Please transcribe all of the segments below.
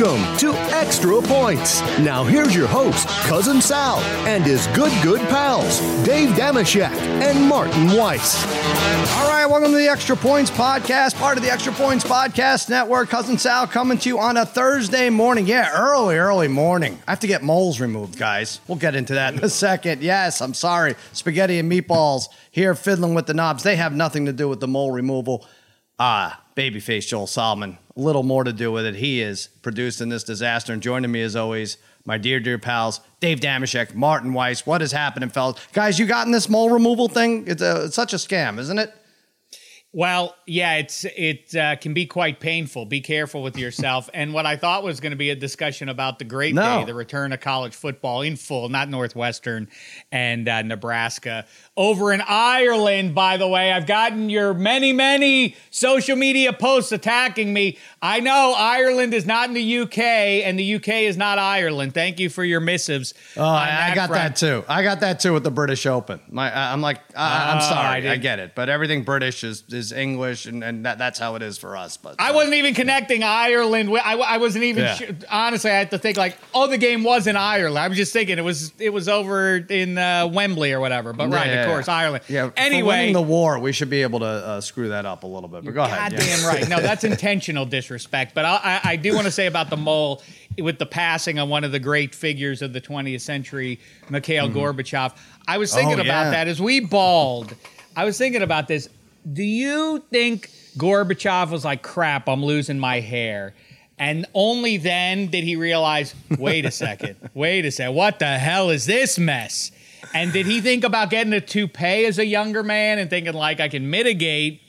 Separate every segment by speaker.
Speaker 1: Welcome to Extra Points. Now here's your host, Cousin Sal, and his good, good pals, Dave Dameshek and Martin Weiss.
Speaker 2: All right, welcome to the Extra Points Podcast, part of the Extra Points Podcast Network. Cousin Sal coming to you on a Thursday morning. Yeah, early, early morning. I have to get moles removed, guys. We'll get into that in a second. Yes, I'm sorry. Spaghetti and meatballs here fiddling with the knobs. They have nothing to do with the mole removal. Ah, babyface Joel Solomon. A little more to do with it. He is producing this disaster. And joining me as always, my dear, dear pals, Dave Dameshek, Martin Weiss. What is happening, fellas? Guys, you gotten this mole removal thing? It's, a, it's such a scam, isn't it?
Speaker 3: Well, yeah, it's it uh, can be quite painful. Be careful with yourself. and what I thought was going to be a discussion about the great
Speaker 2: No.
Speaker 3: day, the return of college football in full, not Northwestern and uh, Nebraska. Over in Ireland, by the way, I've gotten your many, many social media posts attacking me. I know Ireland is not in the UK, and the UK is not Ireland. Thank you for your missives.
Speaker 2: Oh, I, I got that too. I got that too with the British Open. My, I- I'm like, I, I'm
Speaker 3: Oh,
Speaker 2: sorry, I,
Speaker 3: didn't-
Speaker 2: get it, but everything British is is English, and, and that, that's how it is for us. But
Speaker 3: I wasn't even connecting Ireland. with- I, I wasn't even
Speaker 2: Yeah.
Speaker 3: su- honestly. I had to think like, oh, the game was in Ireland. I was just thinking it was it was over in uh, Wembley or whatever. But right,
Speaker 2: Yeah, yeah,
Speaker 3: course,
Speaker 2: yeah.
Speaker 3: Ireland.
Speaker 2: Yeah.
Speaker 3: Anyway,
Speaker 2: winning the war, we should be able to uh, screw that up a little bit. But go ahead. yeah.
Speaker 3: goddamn right. No, that's intentional disrespect. But I, I, I do want to say about the mole with the passing on one of the great figures of the 20th century, Mikhail Gorbachev. I was thinking
Speaker 2: Mm-hmm. Oh,
Speaker 3: about
Speaker 2: yeah.
Speaker 3: that as we bawled. I was thinking about this. Do you think Gorbachev was like, crap, I'm losing my hair? And only then did he realize, wait a second, wait a second, what the hell is this mess? And did he think about getting a toupee as a younger man and thinking, like, I can mitigate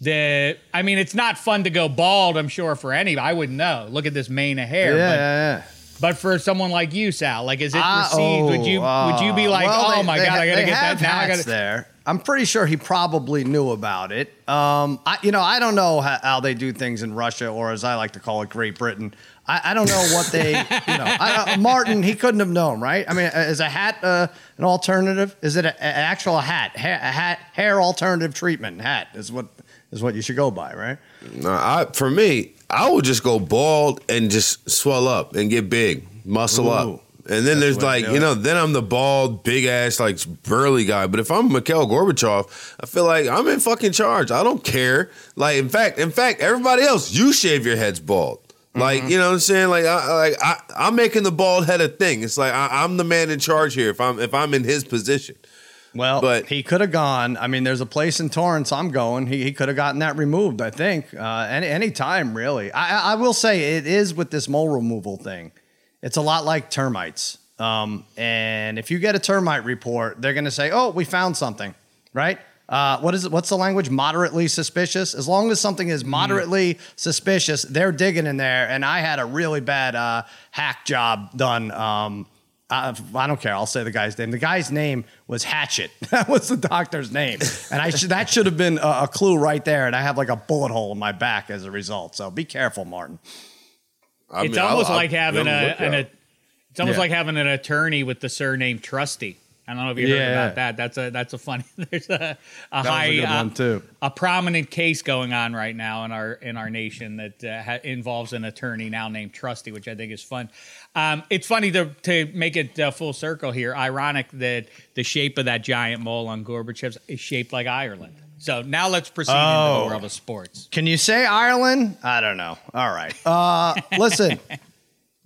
Speaker 3: the I mean, it's not fun to go bald, I'm sure, for any. I wouldn't know. Look at this mane of hair.
Speaker 2: Yeah,
Speaker 3: but,
Speaker 2: yeah, yeah.
Speaker 3: but for someone like you, Sal, like is it
Speaker 2: Ah,
Speaker 3: received? would you would you be
Speaker 2: uh,
Speaker 3: like,
Speaker 2: well,
Speaker 3: oh
Speaker 2: they-
Speaker 3: my
Speaker 2: they
Speaker 3: god, I gotta get that now? I gotta
Speaker 2: there. I'm pretty sure he probably knew about it. Um, I, you know, I don't know how, how they do things in Russia, or as I like to call it, Great Britain. I, I don't know what they, you know, I, uh, Martin. He couldn't have known, right? I mean, uh, is a hat uh, an alternative? Is it a, an actual hat? Ha- a hat hair alternative treatment hat is what is what you should go by, right?
Speaker 4: No, I, for me, I would just go bald and just swell up and get big, muscle
Speaker 2: Ooh.
Speaker 4: up. And then there's
Speaker 2: the way to
Speaker 4: like, you know, then I'm the bald, big ass, like burly guy. But if I'm Mikhail Gorbachev, I feel like I'm in fucking charge. I don't care. Like, in fact, in fact, everybody else, you shave your heads bald. Like,
Speaker 2: Mm-hmm.
Speaker 4: you know what I'm saying? Like, I, like I, I'm making the bald head a thing. It's like I, I'm the man in charge here. If I'm if I'm in his position,
Speaker 2: Well,
Speaker 4: But-
Speaker 2: he could have gone. I mean, there's a place in Torrance I'm going. He, he could have gotten that removed. I think uh, any any time really. I, I I will say it is with this mole removal thing. It's a lot like termites. Um, and if you get a termite report, they're going to say, "Oh, we found something," right? Uh, what is it? What's the language? Moderately suspicious. As long as something is moderately suspicious, they're digging in there. And I had a really bad uh, hack job done. Um, I, I don't care. I'll say the guy's name. The guy's name was Hatchet. That was the doctor's name, and I should that should have been a, a clue right there. And I have like a bullet hole in my back as a result. So be careful, Martin.
Speaker 4: I
Speaker 3: it's
Speaker 4: mean,
Speaker 3: almost
Speaker 4: I'll-
Speaker 3: like
Speaker 4: I'll
Speaker 3: having a, an, a it's almost
Speaker 2: Yeah.
Speaker 3: like having an attorney with the surname Trusty. I don't know if you heard about that. That's a that's a funny. There's a, a
Speaker 2: was a
Speaker 3: uh, a prominent case going on right now in our in our nation that uh, ha- involves an attorney now named Trusty, which I think is fun. Um, it's funny to to make it uh, full circle here. Ironic that the shape of that giant mole on Gorbachev's is shaped like Ireland. So now let's proceed into
Speaker 2: Oh.
Speaker 3: the world of sports.
Speaker 2: Can you say Ireland? I don't know. All right. Uh, listen,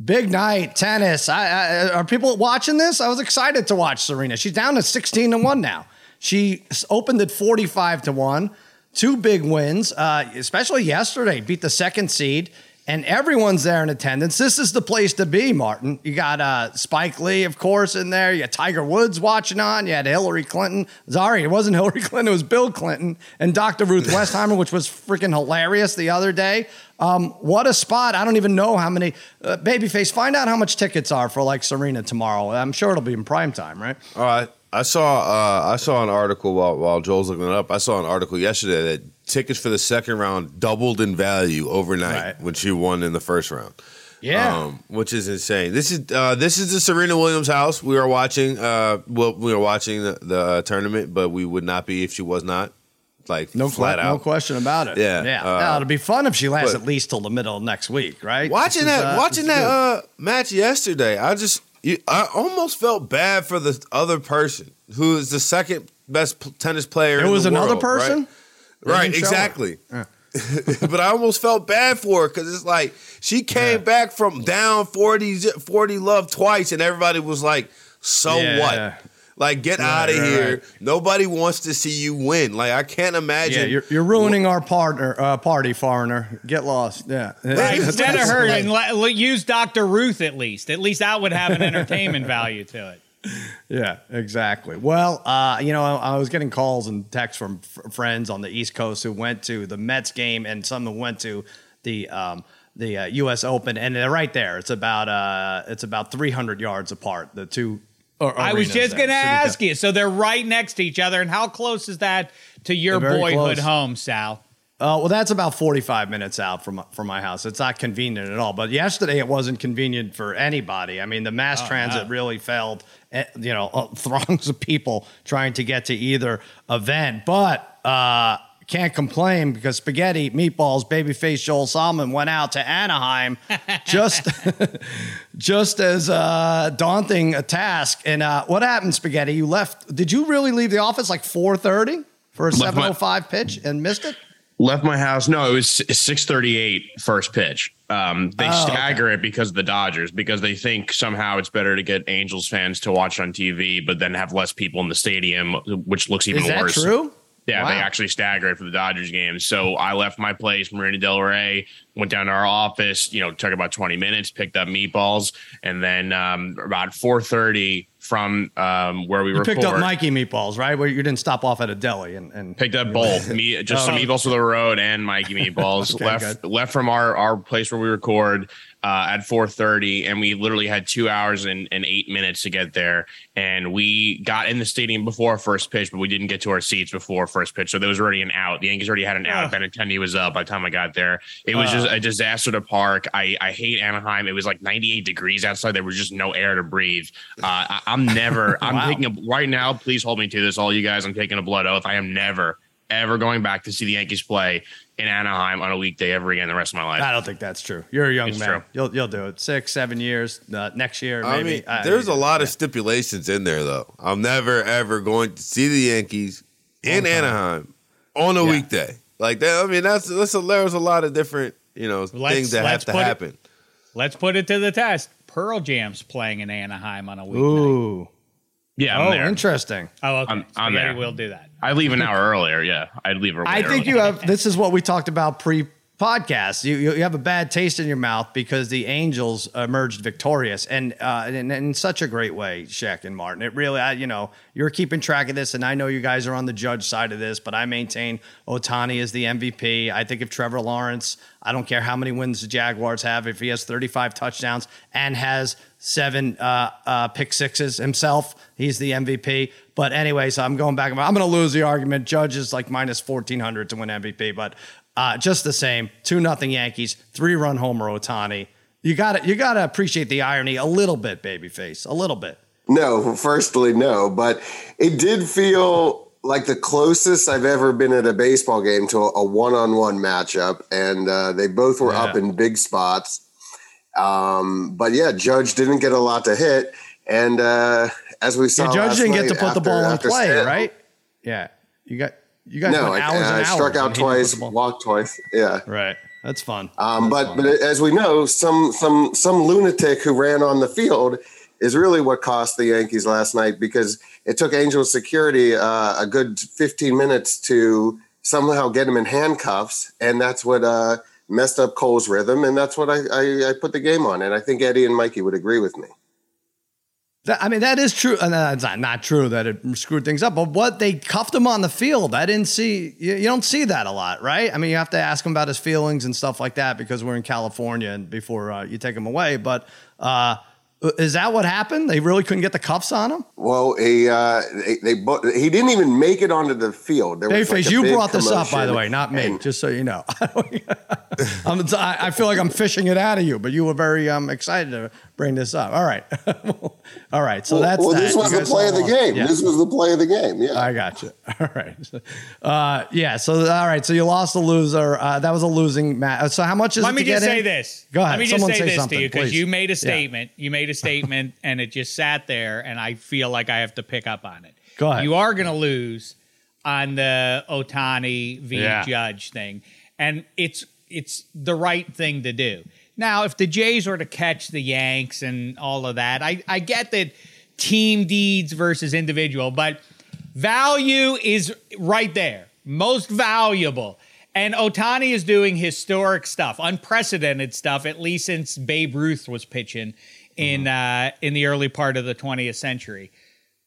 Speaker 2: big night tennis. I, I, are people watching this? I was excited to watch Serena. She's down to sixteen to one now. She opened at forty five to one. Two big wins, uh, especially yesterday. Beat the second seed. And everyone's there in attendance. This is the place to be, Martin. You got uh, Spike Lee, of course, in there. You got Tiger Woods watching on. You had Hillary Clinton. Sorry, it wasn't Hillary Clinton. It was Bill Clinton and Dr. Ruth Westheimer, which was freaking hilarious the other day. Um, what a spot. I don't even know how many. Uh, Babyface, find out how much tickets are for like Serena tomorrow. I'm sure it'll be in prime time, right?
Speaker 4: All right. I saw uh, I saw an article while while Joel's looking it up. I saw an article yesterday that tickets for the second round doubled in value overnight
Speaker 2: Right.
Speaker 4: when she won in the first round.
Speaker 2: Yeah.
Speaker 4: um, which is insane. This is uh, this is the Serena Williams house. We are watching. Uh, well, we are watching the, the uh, tournament, but we would not be if she was not. like
Speaker 2: No,
Speaker 4: flat
Speaker 2: que-
Speaker 4: out.
Speaker 2: no question about it.
Speaker 4: Yeah,
Speaker 2: yeah.
Speaker 4: uh,
Speaker 2: Now, it'll be fun if she lasts
Speaker 4: but-
Speaker 2: at least till the middle of next week, right?
Speaker 4: Watching
Speaker 2: is,
Speaker 4: that,
Speaker 2: uh,
Speaker 4: watching that uh, match yesterday, I just, you, I almost felt bad for the other person who is the second best tennis player.
Speaker 2: It was
Speaker 4: the
Speaker 2: another
Speaker 4: world,
Speaker 2: person.
Speaker 4: right? Right, exactly. but I almost felt bad for her because it's like she came back from down 40, 40 love twice, and everybody was like, "So
Speaker 2: Yeah.
Speaker 4: what?" Like, get
Speaker 2: Right,
Speaker 4: out of
Speaker 2: right,
Speaker 4: here.
Speaker 2: right.
Speaker 4: Nobody wants to see you win. Like, I can't imagine.
Speaker 2: Yeah, you're, you're ruining our partner uh, party, foreigner. Get lost. Yeah.
Speaker 3: Right, instead of her,
Speaker 2: it's
Speaker 3: and
Speaker 2: like.
Speaker 3: let, let- use Dr. Ruth at least. At least that would have an entertainment value to it.
Speaker 2: Yeah, exactly. Well, uh, you know, I, I was getting calls and texts from f- friends on the East Coast who went to the Mets game and some who went to the um, the uh, U.S. Open, and they're right there. It's about uh, it's about 300 yards apart. The two. Ar-
Speaker 3: I was just going to ask you. So they're right next to each other. And how close is that to your boyhood
Speaker 2: close.
Speaker 3: home, Sal?
Speaker 2: Uh, well, that's about 45 minutes out from from my house. It's not convenient at all. But yesterday, it wasn't convenient for anybody. I mean, the mass
Speaker 3: Oh,
Speaker 2: transit really failed. eh, You know, throngs of people trying to get to either event, but. Uh, can't complain because spaghetti, meatballs, babyface Joel Salmon went out to Anaheim just just as uh, daunting a task. And uh, what happened, spaghetti? You left. Did you really leave the office like 4:30 for a
Speaker 5: Left my-
Speaker 2: 7:05 pitch and missed it?
Speaker 5: Left my house. No, it was six thirty eight first pitch. Um, they
Speaker 2: Oh,
Speaker 5: stagger it because of the Dodgers because they think somehow it's better to get Angels fans to watch on TV, but then have less people in the stadium, which looks even
Speaker 2: Is that
Speaker 5: worse.
Speaker 2: true?
Speaker 5: Yeah, they actually staggered for the Dodgers game. So I left my place, Marina Del Rey, went down to our office. You know, took about twenty minutes, picked up meatballs, and then um, about four thirty from um, where we
Speaker 2: You
Speaker 5: record.
Speaker 2: picked up Mikey meatballs, right? Where you didn't stop off at a deli and, and
Speaker 5: Picked up both, me just some
Speaker 2: Oh.
Speaker 5: meatballs for the road and Mikey meatballs.
Speaker 2: Okay,
Speaker 5: left
Speaker 2: good.
Speaker 5: left from our our place where we record uh, at four thirty, and we literally had two hours and, and eight minutes to get there. And we got in the stadium before first pitch, but we didn't get to our seats before first pitch, so there was already an out. The Yankees already had an out.
Speaker 3: Ugh.
Speaker 5: Benintendi was up by the time I got there. It was just a disaster to park. I I hate Anaheim. It was like ninety eight degrees outside. There was just no air to breathe. Uh, I, I'm never. I'm taking a right now. Please hold me to this, all you guys. I'm taking a blood oath. I am never ever going back to see the Yankees play in Anaheim on a weekday ever again the rest of my life.
Speaker 2: I don't think that's true. You're a young
Speaker 5: It's
Speaker 2: man.
Speaker 5: true.
Speaker 2: You'll you'll do it. Six, seven years. Uh, next year,
Speaker 4: I
Speaker 2: maybe.
Speaker 4: mean,
Speaker 2: I-
Speaker 4: there's a lot of stipulations in there, though. I'm never ever going to see the Yankees in Anaheim on a
Speaker 2: Yeah.
Speaker 4: weekday. Like that. I mean, that's that's a, there's a lot of different you know
Speaker 3: Let's-
Speaker 4: things that have to
Speaker 3: put it-
Speaker 4: happen.
Speaker 3: Let's put it to the test. Pearl Jam's playing in Anaheim on a weeknight.
Speaker 2: Ooh.
Speaker 5: yeah, I'm
Speaker 2: Oh,
Speaker 5: there.
Speaker 2: interesting.
Speaker 3: Oh, okay.
Speaker 5: I'm- I'm
Speaker 3: Spaghetti
Speaker 5: there.
Speaker 3: will do that.
Speaker 5: I leave an hour earlier. Yeah, I'd leave.
Speaker 2: Earlier I think you have. This is what we talked about pre podcast. You, you have a bad taste in your mouth because the Angels emerged victorious and uh, in, in such a great way, Sheck and Martin. It really, I, you know, you're keeping track of this, and I know you guys are on the judge side of this, but I maintain Ohtani is the MVP. I think if Trevor Lawrence, I don't care how many wins the Jaguars have, if he has 35 touchdowns and has seven uh, uh, pick sixes himself, he's the MVP. But anyway, so I'm going back. I'm going to lose the argument. Judge is like minus 1400 to win MVP, but uh, just the same. Two nothing Yankees, three run homer Ohtani. You got to you got to appreciate the irony a little bit, babyface, a little bit.
Speaker 6: No, firstly, no, but it did feel like the closest I've ever been at a baseball game to a one-on-one matchup, and uh, they both were up in big spots. Um, but yeah, Judge didn't get a lot to hit, and uh, as we saw,
Speaker 2: Your judge didn't get to put the ball in play,
Speaker 6: Stanton-
Speaker 2: right? Yeah, you got you guys
Speaker 6: No,
Speaker 2: went
Speaker 6: I,
Speaker 2: hours and
Speaker 6: I
Speaker 2: hours.
Speaker 6: struck out
Speaker 2: he didn't put
Speaker 6: twice, walked twice. Yeah.
Speaker 2: Right, that's fun.
Speaker 6: Um,
Speaker 2: That's
Speaker 6: but
Speaker 2: fun.
Speaker 6: but as we know, some some some lunatic who ran on the field is really what cost the Yankees last night because it took Angels security uh, a good 15 minutes to somehow get him in handcuffs, and that's what uh, messed up Cole's rhythm, and that's what I, I, I put the game on, and I think Eddie and Mikey would agree with me.
Speaker 2: That- I mean, that is true. And that's not, not true that it screwed things up. But what they cuffed him on the field, I didn't see. You, you don't see that a lot, right? I mean, you have to ask him about his feelings and stuff like that because we're in California and before uh, you take him away. But uh, is that what happened? They really couldn't get the cuffs on him.
Speaker 6: Well, he uh, they, they he didn't even make it onto the field. There was
Speaker 2: Babyface,
Speaker 6: like
Speaker 2: you brought this up, by the way, not me.
Speaker 6: and-
Speaker 2: just so you know. I I feel like I'm fishing it out of you, but you were very um, excited bring this up. All right. All right, so
Speaker 6: well,
Speaker 2: that's
Speaker 6: well
Speaker 2: that.
Speaker 6: this was
Speaker 2: You
Speaker 6: the
Speaker 2: guys
Speaker 6: play of the game.
Speaker 2: Yeah.
Speaker 6: This was the play of the game. Yeah.
Speaker 2: I got you. All right. Uh, yeah. So all right. So you lost a loser. Uh, that was a losing match. So how much is
Speaker 3: Let
Speaker 2: it
Speaker 3: me
Speaker 2: to
Speaker 3: just
Speaker 2: get
Speaker 3: say
Speaker 2: in?
Speaker 3: this.
Speaker 2: Go ahead.
Speaker 3: Let me
Speaker 2: Someone
Speaker 3: just say,
Speaker 2: say
Speaker 3: this
Speaker 2: something,
Speaker 3: to you because you made a
Speaker 2: Yeah.
Speaker 3: statement. You made a statement, and it just sat there, and I feel like I have to pick up on it.
Speaker 2: Go ahead.
Speaker 3: You are going to lose on the Ohtani v.
Speaker 2: Yeah.
Speaker 3: Judge thing, and it's it's the right thing to do. Now, if the Jays were to catch the Yanks and all of that, I, I get that team deeds versus individual, but value is right there, most valuable. And Ohtani is doing historic stuff, unprecedented stuff, at least since Babe Ruth was pitching in uh, in the early part of the 20th century.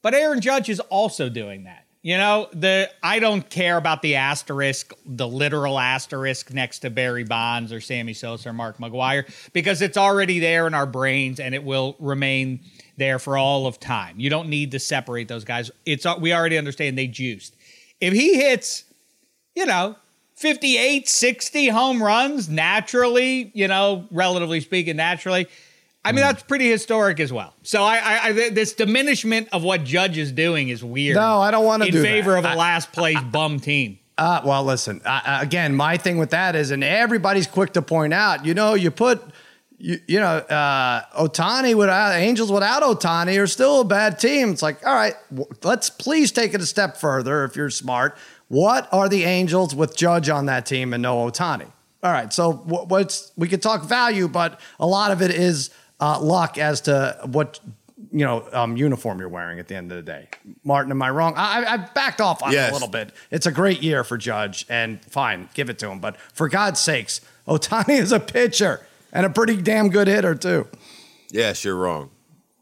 Speaker 3: But Aaron Judge is also doing that. You know, the I don't care about the asterisk, the literal asterisk next to Barry Bonds or Sammy Sosa or Mark McGwire, because it's already there in our brains and it will remain there for all of time. You don't need to separate those guys. It's we already understand they juiced. If he hits, you know, 58, 60 home runs naturally, you know, relatively speaking, naturally. I mean, that's pretty historic as well. So I, I, I this diminishment of what Judge is doing is weird.
Speaker 2: No, I don't wanna
Speaker 3: in
Speaker 2: do
Speaker 3: favor
Speaker 2: that.
Speaker 3: of a last place bum team.
Speaker 2: Uh, well, listen. Uh, again, my thing with that is, and everybody's quick to point out. You know, you put, you, you know, uh, Ohtani without Angels without Ohtani are still a bad team. It's like, all right, w- let's please take it a step further. If you're smart, what are the Angels with Judge on that team and no Ohtani? All right, so wh- what's we could talk value, but a lot of it is uh, luck as to what you know um, uniform you're wearing at the end of the day. Martin, am I wrong? I, I- backed off on it a little bit. It's a great year for Judge, and fine, give it to him. But for God's sakes, Ohtani is a pitcher and a pretty damn good hitter too.
Speaker 4: Yes, you're wrong.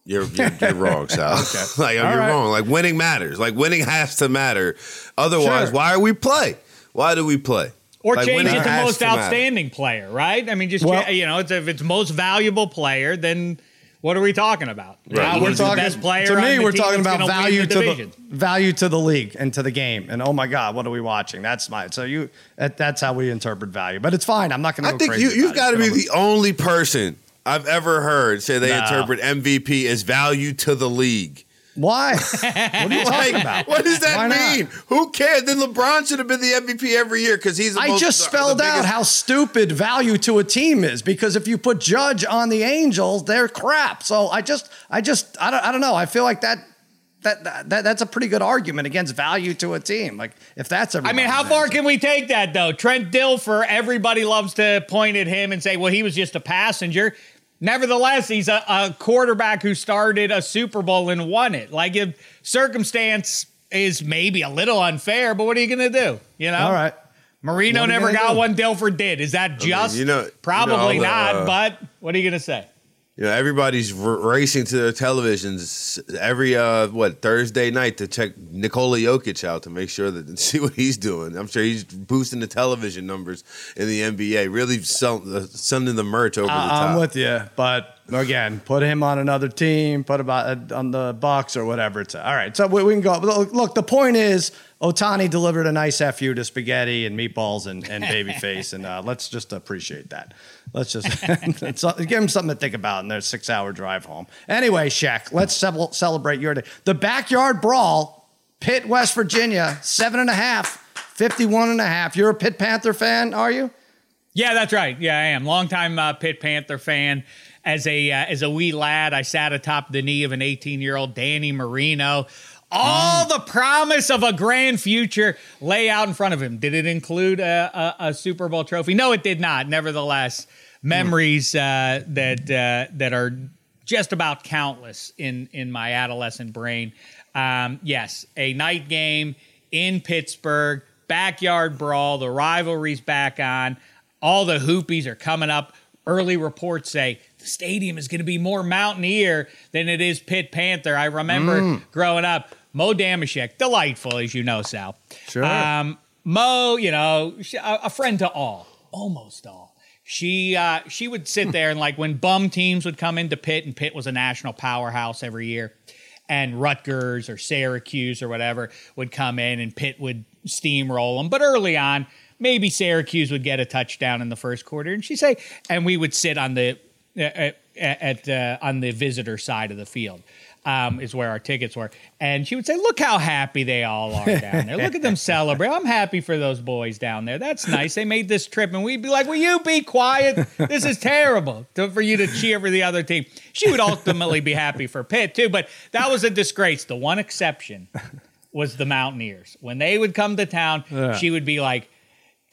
Speaker 4: You're you're, you're wrong, Sal. like
Speaker 2: All
Speaker 4: you're
Speaker 2: right.
Speaker 4: wrong. Like winning matters. Like winning has to matter. Otherwise,
Speaker 2: Sure.
Speaker 4: why are we play? Why do we play?
Speaker 3: Or
Speaker 4: Like,
Speaker 3: change it to most
Speaker 4: matter.
Speaker 3: outstanding player, right? I mean, just
Speaker 2: Well-
Speaker 3: you know, it's, if it's most valuable player, then what are we talking about?
Speaker 4: Right.
Speaker 2: We're
Speaker 3: who's the
Speaker 2: talking
Speaker 3: best player
Speaker 2: to me.
Speaker 3: the
Speaker 2: We're talking about value
Speaker 3: the
Speaker 2: to the value to the league and to the game. And oh my God, what are we watching? That's my so you that, that's how we interpret value. But it's fine. I'm not going to.
Speaker 4: I think you, you've got to be the only person I've ever heard say they
Speaker 2: No.
Speaker 4: interpret MVP as value to the league.
Speaker 2: Why? what are you talking about?
Speaker 4: what does that
Speaker 2: Why not?
Speaker 4: mean? Who cares? Then LeBron should have been the MVP every year because he's. The
Speaker 2: I
Speaker 4: most-
Speaker 2: just uh,
Speaker 4: the
Speaker 2: spelled out how stupid value to a team is because if you put Judge on the Angels, they're crap. So I just, I just, I don't, I don't know. I feel like that, that, that that's a pretty good argument against value to a team. Like if that's, a,
Speaker 3: I mean, how far can we take that though? Trent Dilfer, everybody loves to point at him and say, well, he was just a passenger. Nevertheless, he's a, a quarterback who started a Super Bowl and won it. Like, if circumstance is maybe a little unfair, but what are you going to do? You know?
Speaker 2: All right.
Speaker 3: Marino
Speaker 2: What are you
Speaker 3: never got
Speaker 2: do?
Speaker 3: one. Dilfer did. Is that just?
Speaker 4: you know- you know
Speaker 3: Probably
Speaker 4: all the,
Speaker 3: not.
Speaker 4: uh,
Speaker 3: but what are you going to say?
Speaker 4: You know, everybody's r- racing to their televisions every uh what Thursday night to check Nikola Jokic out to make sure that see what he's doing. I'm sure he's boosting the television numbers in the NBA, really sell, uh, sending the merch over the top.
Speaker 2: I'm with you, but again, put him on another team, put him on on the Bucks or whatever. It's all right. So we, we can go. Look, look, the point is, Ohtani delivered a nice fu to spaghetti and meatballs and, and babyface, and uh, let's just appreciate that. Let's just let's give him something to think about in their six hour drive home. Anyway, Shaq, let's ce- celebrate your day. The backyard brawl, Pitt, West Virginia, seven and a half, 51 and a half. You're a Pitt Panther fan, are you?
Speaker 3: Yeah, that's right. Yeah, I am. Longtime uh, Pitt Panther fan. As a uh, as a wee lad, I sat atop the knee of an 18 year old Danny Marino. All the promise of a grand future lay out in front of him. Did it include a, a, a Super Bowl trophy? No, it did not. Nevertheless, memories uh, that uh, that are just about countless in in my adolescent brain. Um, yes, a night game in Pittsburgh, backyard brawl. The rivalry's back on. All the hoopies are coming up. Early reports say the stadium is going to be more Mountaineer than it is Pitt Panther. I remember growing up. Mo Dameshek, delightful as you know, Sal.
Speaker 2: Sure.
Speaker 3: Um, Mo, you know, a, a friend to all, almost all. She uh, she would sit there and like when bum teams would come into Pitt, and Pitt was a national powerhouse every year, and Rutgers or Syracuse or whatever would come in, and Pitt would steamroll them. But early on, maybe Syracuse would get a touchdown in the first quarter, and she'd say, and we would sit on the uh, at uh, on the visitor side of the field. Um, is where our tickets were, and she would say, "Look how happy they all are down there. Look at them celebrate. I'm happy for those boys down there. That's nice. They made this trip." And we'd be like, "Will you be quiet? This is terrible to, for you to cheer for the other team." She would ultimately be happy for Pitt too, but that was a disgrace. The one exception was the Mountaineers. When they would come to town, she would be like,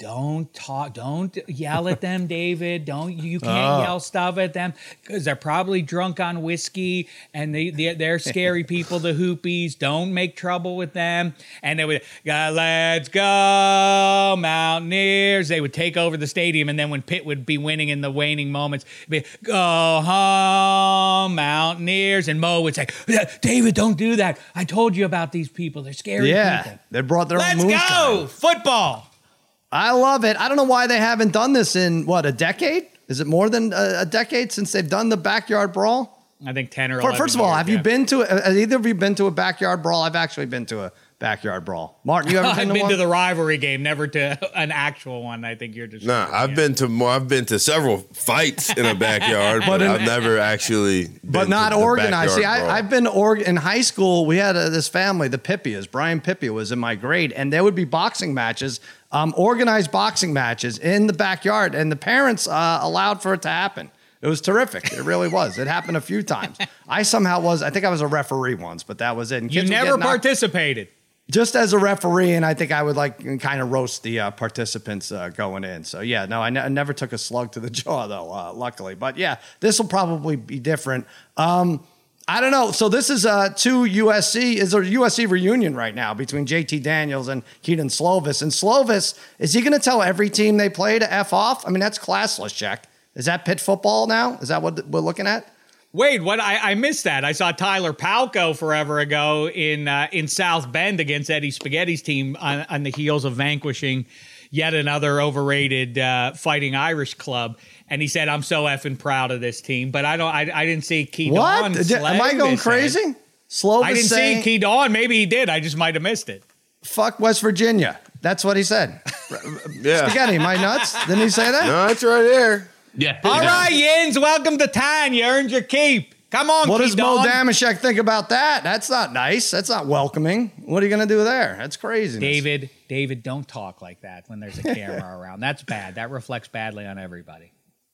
Speaker 3: "Don't talk, don't yell at them, David. Don't you can't ah. yell stuff at them because they're probably drunk on whiskey and they, they they're scary people, the Hoopies. Don't make trouble with them." And they would, go, "Let's go, Mountaineers." They would take over the stadium, and then when Pitt would be winning in the waning moments, be, "Go home, Mountaineers," and Mo would say, "David, don't do that. I told you about these people. They're scary
Speaker 2: Yeah,
Speaker 3: people."
Speaker 2: they brought their
Speaker 3: Let's
Speaker 2: own
Speaker 3: go
Speaker 2: moonshine.
Speaker 3: football.
Speaker 2: I love it. I don't know why they haven't done this in what a decade. Is it more than a, a decade since they've done the backyard brawl?
Speaker 3: I think ten or
Speaker 2: For-
Speaker 3: 11
Speaker 2: First of all,
Speaker 3: years,
Speaker 2: have you been to? Have either of you been to a backyard brawl? I've actually been to a backyard brawl. Martin, you ever been
Speaker 3: I've
Speaker 2: been to
Speaker 3: been
Speaker 2: one?
Speaker 3: to the rivalry game, never to an actual one. I think you're just
Speaker 4: Nah, I've been to more. I've been to several fights in a backyard, but,
Speaker 2: But in-
Speaker 4: I've never actually.
Speaker 2: but not
Speaker 4: to the
Speaker 2: organized. See. I, I've been org- in high school. We had uh this family, the Pippias. Brian Pippia was in my grade, and there would be boxing matches, um, organized boxing matches in the backyard, and the parents uh, allowed for it to happen. It was terrific. It really was. It happened a few times. I somehow was. I think I was a referee once, but that was it. And
Speaker 3: You never participated.
Speaker 2: just as a referee, and I think I would like kind of roast the uh, participants uh, going in. So yeah, no, I, ne- I never took a slug to the jaw though, uh, luckily. But yeah, this will probably be different. Um, I don't know. So this is uh, two USC is a USC reunion right now between JT Daniels and Kedon Slovis. And Slovis is he going to tell every team they play to f off? I mean, that's classless. Jack. Is that pit football now? Is that what we're looking at?
Speaker 3: Wait, what? I, I missed that. I saw Tyler Palko forever ago in uh, in South Bend against Eddie Spaghetti's team on, on the heels of vanquishing yet another overrated uh, Fighting Irish club. And he said, "I'm so effing proud of this team." But I don't. I, I didn't see Key
Speaker 2: What?
Speaker 3: Dawn.
Speaker 2: Did- Am I going
Speaker 3: this head.
Speaker 2: crazy? Slovis
Speaker 3: I didn't
Speaker 2: saying,
Speaker 3: see Kedon. Maybe he did. I just might have missed it.
Speaker 2: "Fuck West Virginia." That's what he said.
Speaker 4: yeah.
Speaker 2: Spaghetti, am I nuts? Didn't he say that?
Speaker 4: No, it's right there.
Speaker 5: Yeah.
Speaker 3: All right, Yins, welcome to town. You earned your keep. Come on,
Speaker 2: What
Speaker 3: Key
Speaker 2: does Mo
Speaker 3: Dawn.
Speaker 2: Dameshek think about that? That's not nice. That's not welcoming. What are you going to do there? That's crazy.
Speaker 3: David, David, don't talk like that when there's a camera around. That's bad. That reflects badly on everybody.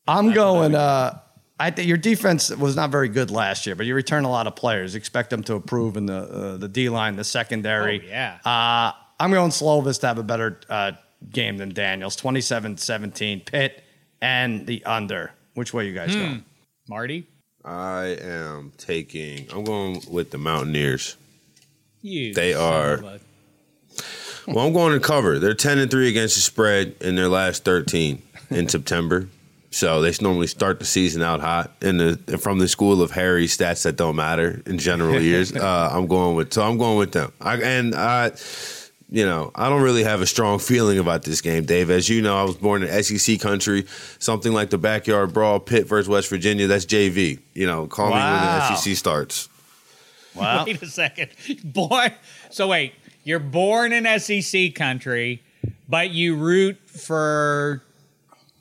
Speaker 2: I'm going. Uh, I think your defense was not very good last year, but you return a lot of players. Expect them to improve in the uh, the D line, the secondary.
Speaker 3: Oh, yeah.
Speaker 2: Uh, I'm going Slovis to have a better uh, game than Daniels. 27-17. Pitt and the under. Which way you guys
Speaker 3: Hmm.
Speaker 2: going?
Speaker 3: Marty,
Speaker 4: I am taking. I'm going with the Mountaineers.
Speaker 3: you.
Speaker 4: They are- Well, I'm going to cover. They're 10 and 3 against the spread in their last 13 in September. So they normally start the season out hot. And, the from the school of Harry stats that don't matter in general years. Uh, I'm going with so I'm going with them. I, and I, you know, I don't really have a strong feeling about this game, Dave. As you know, I was born in SEC country. Something like the backyard brawl, Pitt versus West Virginia. That's JV. You know, call me when the SEC starts.
Speaker 2: Wow.
Speaker 3: Wait a second. boy. So wait, you're born in SEC country, but you root for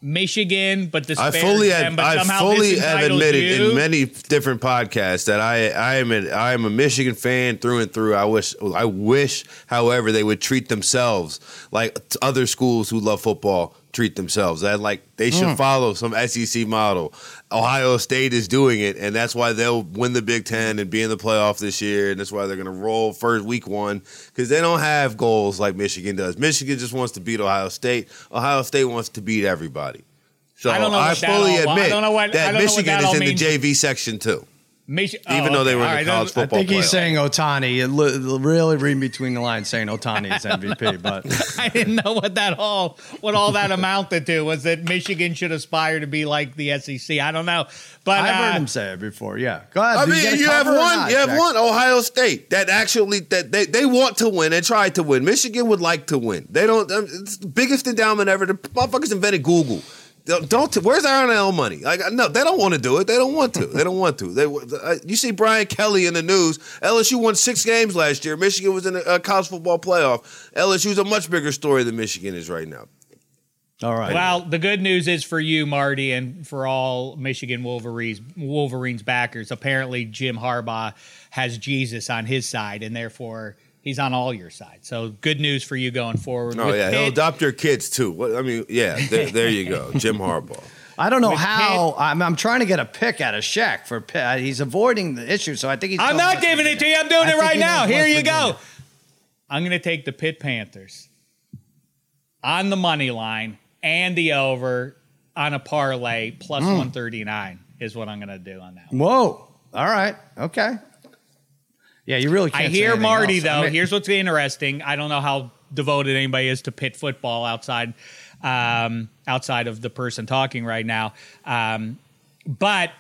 Speaker 3: Michigan, but
Speaker 4: I
Speaker 3: disparage
Speaker 4: fully,
Speaker 3: them,
Speaker 4: ad,
Speaker 3: but
Speaker 4: I fully have admitted
Speaker 3: you?
Speaker 4: in many different podcasts that I, I am, a, I am a Michigan fan through and through. I wish, I wish, however, they would treat themselves like other schools who love football treat themselves. That like they should
Speaker 3: Hmm.
Speaker 4: follow some SEC model. Ohio State is doing it, and that's why they'll win the Big Ten and be in the playoff this year. And that's why they're going to roll first week one because they don't have goals like Michigan does. Michigan just wants to beat Ohio State. Ohio State wants to beat everybody. So
Speaker 3: I don't know
Speaker 4: I fully admit
Speaker 3: what-
Speaker 4: that
Speaker 3: don't know what
Speaker 4: Michigan
Speaker 3: that
Speaker 4: is in
Speaker 3: means.
Speaker 4: the JV section too,
Speaker 3: Mich-
Speaker 4: even
Speaker 3: oh,
Speaker 4: though they
Speaker 3: okay.
Speaker 4: were in the
Speaker 3: right,
Speaker 4: college
Speaker 3: then-
Speaker 2: I
Speaker 4: football
Speaker 2: think he's saying Ohtani. Li- really reading between the lines saying Ohtani is MVP, but
Speaker 3: I didn't know what that all what all that amounted to was that Michigan should aspire to be like the SEC. I don't know, but
Speaker 2: I've
Speaker 3: uh,
Speaker 2: heard him say it before. Yeah, go ahead.
Speaker 4: I mean,
Speaker 2: get a
Speaker 4: you have one.
Speaker 2: not,
Speaker 4: You have
Speaker 2: Jack?
Speaker 4: one. Ohio State that actually that they, they want to win and tried to win. Michigan would like to win. They don't. um, It's the biggest endowment ever. The motherfuckers invented Google. Don't. don't where's our NIL money? Like no, they don't want to do it. They don't want to. They don't want to. They. Uh, you see Brian Kelly in the news. LSU won six games last year. Michigan was in a, a college football playoff. LSU's a much bigger story than Michigan is right now.
Speaker 2: All right.
Speaker 3: Well, the good news is for you, Marty, and for all Michigan Wolverines Wolverines backers. Apparently, Jim Harbaugh has Jesus on his side, and therefore he's on all your sides. So, good news for you going forward.
Speaker 4: Oh
Speaker 3: With
Speaker 4: yeah, he'll adopt your kids too. What I mean, yeah, there, there you go, Jim Harbaugh.
Speaker 2: I don't know
Speaker 3: With
Speaker 2: how. I'm, I'm trying to get a pick out of Shaq for Pitt. He's avoiding the issue, so I think he's.
Speaker 3: I'm not
Speaker 2: West
Speaker 3: giving it to you. I'm doing
Speaker 2: I
Speaker 3: it right now. Here
Speaker 2: West
Speaker 3: you go. I'm going to take the Pitt Panthers on the money line and the over on a parlay plus
Speaker 2: Hmm.
Speaker 3: 139 is what I'm going to do on that. one.
Speaker 2: Whoa. All right. Okay. Yeah, you really can't.
Speaker 3: I hear
Speaker 2: anything
Speaker 3: Marty
Speaker 2: else.
Speaker 3: though.
Speaker 2: I mean-
Speaker 3: Here's what's interesting. I don't know how devoted anybody is to Pitt football outside um, outside of the person talking right now, um, but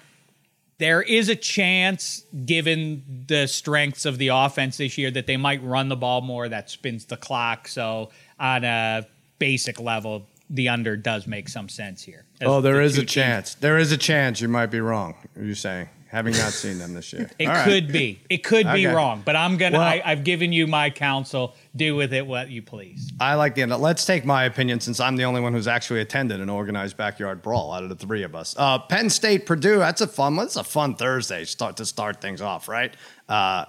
Speaker 3: there is a chance, given the strengths of the offense this year, that they might run the ball more. That spins the clock. So on a basic level, the under does make some sense here. As
Speaker 2: Oh, there
Speaker 3: the
Speaker 2: is a
Speaker 3: teams-
Speaker 2: chance. There is a chance you might be wrong. Are you saying having not seen them this year?
Speaker 3: It
Speaker 2: All right.
Speaker 3: could be. It could be wrong, but I'm gonna.
Speaker 2: Well-
Speaker 3: I, I've given you my counsel. Do with it what you please.
Speaker 2: I like the end. Let's take my opinion since I'm the only one who's actually attended an organized backyard brawl out of the three of us. Uh, Penn State, Purdue. That's a fun. That's a fun Thursday start to start things off, right? Uh,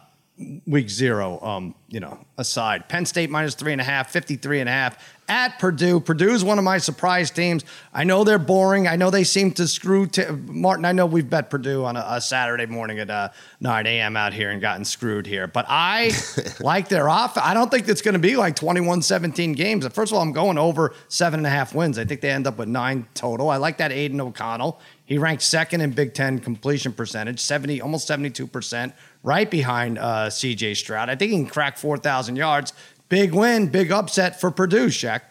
Speaker 2: week zero, um, you know, aside. Penn State minus three and a half, 53 and a half at Purdue. Purdue's one of my surprise teams. I know they're boring. I know they seem to screw t- Martin. I know we've bet Purdue on a, a Saturday morning at uh, 9 a.m. out here and gotten screwed here, but I like their off. I don't think it's going to be like 21 17 games. First of all, I'm going over seven and a half wins. I think they end up with nine total. I like that Aidan O'Connell. He ranked second in Big Ten completion percentage, 70, almost 72%, right behind uh, CJ Stroud. I think he can crack 4,000 yards. Big win, big upset for Purdue, Shaq.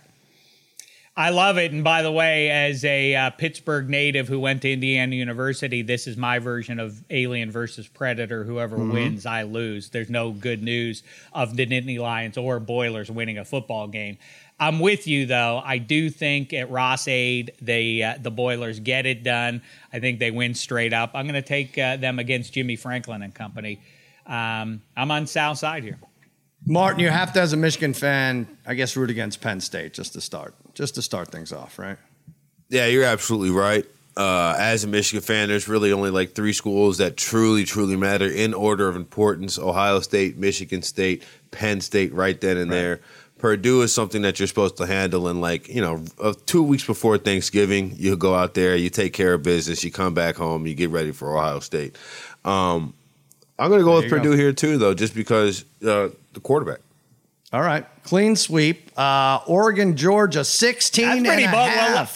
Speaker 3: I love it. And by the way, as a uh, Pittsburgh native who went to Indiana University, this is my version of Alien versus Predator. Whoever wins, I lose. There's no good news of the Nittany Lions or Boilers winning a football game. I'm with you though. I do think at Ross-Ade, they uh, the Boilers get it done. I think they win straight up. I'm going to take uh, them against Jimmy Franklin and company. Um, I'm on South Side here.
Speaker 2: Martin, you have to, as a Michigan fan, I guess, root against Penn State just to start, just to start things off, right?
Speaker 4: Yeah, you're absolutely right. Uh, as a Michigan fan, there's really only like three schools that truly, truly matter in order of importance: Ohio State, Michigan State, Penn State, right then and there. Purdue is something that you're supposed to handle in like you know uh, two weeks before Thanksgiving. You go out there, you take care of business, you come back home, you get ready for Ohio State. Um, I'm going to go with
Speaker 2: you go.
Speaker 4: Purdue here too, though, just because uh, the quarterback.
Speaker 2: All right, clean sweep. Uh, Oregon, Georgia, 16
Speaker 3: That's
Speaker 2: and
Speaker 3: pretty
Speaker 2: a
Speaker 3: bold. Well.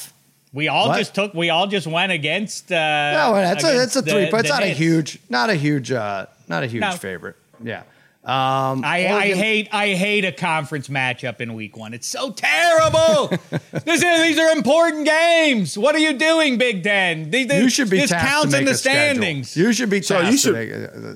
Speaker 3: We all
Speaker 2: What?
Speaker 3: just took. We all just went against. Uh,
Speaker 2: No, that's a, that's a three,
Speaker 3: the-
Speaker 2: but it's
Speaker 3: the
Speaker 2: not a huge, not a huge, uh, not a huge
Speaker 3: No.
Speaker 2: favorite. Yeah. Um,
Speaker 3: I, I hate I hate a conference matchup in week one. It's so terrible. this is, these are important games. What are you doing, Big Ten? These,
Speaker 2: You should be
Speaker 3: this
Speaker 2: tasked
Speaker 3: counts in the
Speaker 2: a schedule.
Speaker 3: standings.
Speaker 2: You should be
Speaker 4: So you should-
Speaker 2: make.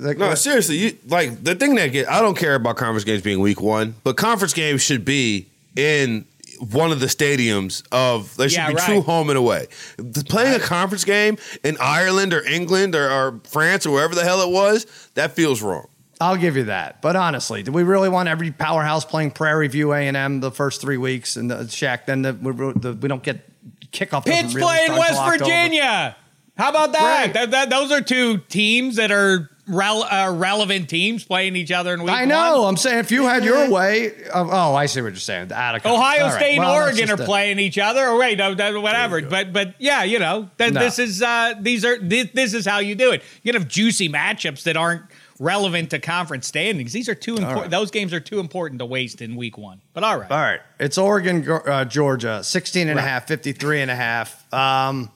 Speaker 2: Like,
Speaker 4: No,
Speaker 2: what-
Speaker 4: seriously, you like the thing that get I don't care about conference games being week one, but conference games should be in one of the stadiums of there should
Speaker 3: Yeah,
Speaker 4: be
Speaker 3: right.
Speaker 4: true home and away. The- Playing a conference game in Ireland or England or, or France or wherever the hell it was, that feels wrong.
Speaker 2: I'll give you that. But honestly, do we really want every powerhouse playing Prairie View A and M the first three weeks and the Shack? Then the, we, the, we don't get kickoff.
Speaker 3: Pitt's
Speaker 2: really
Speaker 3: playing West. Virginia. How about that?
Speaker 2: Great.
Speaker 3: That- that- Those are two teams that are rel- uh, relevant teams playing each other in week
Speaker 2: I know.
Speaker 3: one.
Speaker 2: I'm saying if you had your way, of, oh, I see what you're saying.
Speaker 3: Ohio
Speaker 2: right.
Speaker 3: State
Speaker 2: Well,
Speaker 3: and
Speaker 2: that's
Speaker 3: Oregon are
Speaker 2: a-
Speaker 3: playing each other. Or wait, no, no, whatever. But but yeah, you know, th-
Speaker 2: No.
Speaker 3: this is uh, these are this, this is how you do it. You can have juicy matchups that aren't relevant to conference standings. These are too important.
Speaker 2: right.
Speaker 3: Those games are too important to waste in week one. But all right,
Speaker 2: All right. It's Oregon, uh, Georgia, 16 and a half, 53 and a half. Um,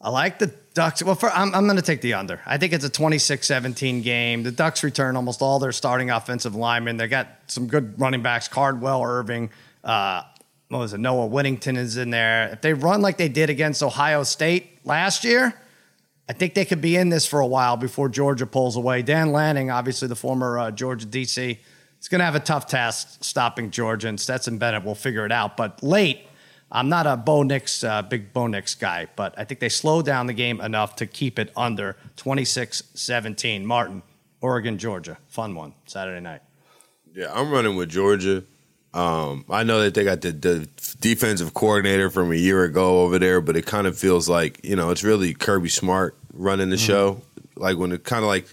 Speaker 2: I like the Ducks. Well, for, I'm, I'm going to take the under. I think it's a 26 17 game. The Ducks return almost all their starting offensive linemen. They got some good running backs Cardwell, Irving. Uh, what was it? Noah Whittington is in there. If they run like they did against Ohio State last year, I think they could be in this for a while before Georgia pulls away. Dan Lanning, obviously the former uh, Georgia DC, is going to have a tough task stopping Georgia, and Stetson Bennett will figure it out. But late, I'm not a Bo Nix, uh, big Bo Nix guy, but I think they slow down the game enough to keep it under 26 17. Martin, Oregon, Georgia. Fun one, Saturday night.
Speaker 4: Yeah, I'm running with Georgia. Um, I know that they got the, the defensive coordinator from a year ago over there, but it kind of feels like you know it's really Kirby Smart running the
Speaker 2: Mm-hmm.
Speaker 4: show. Like when it kind of like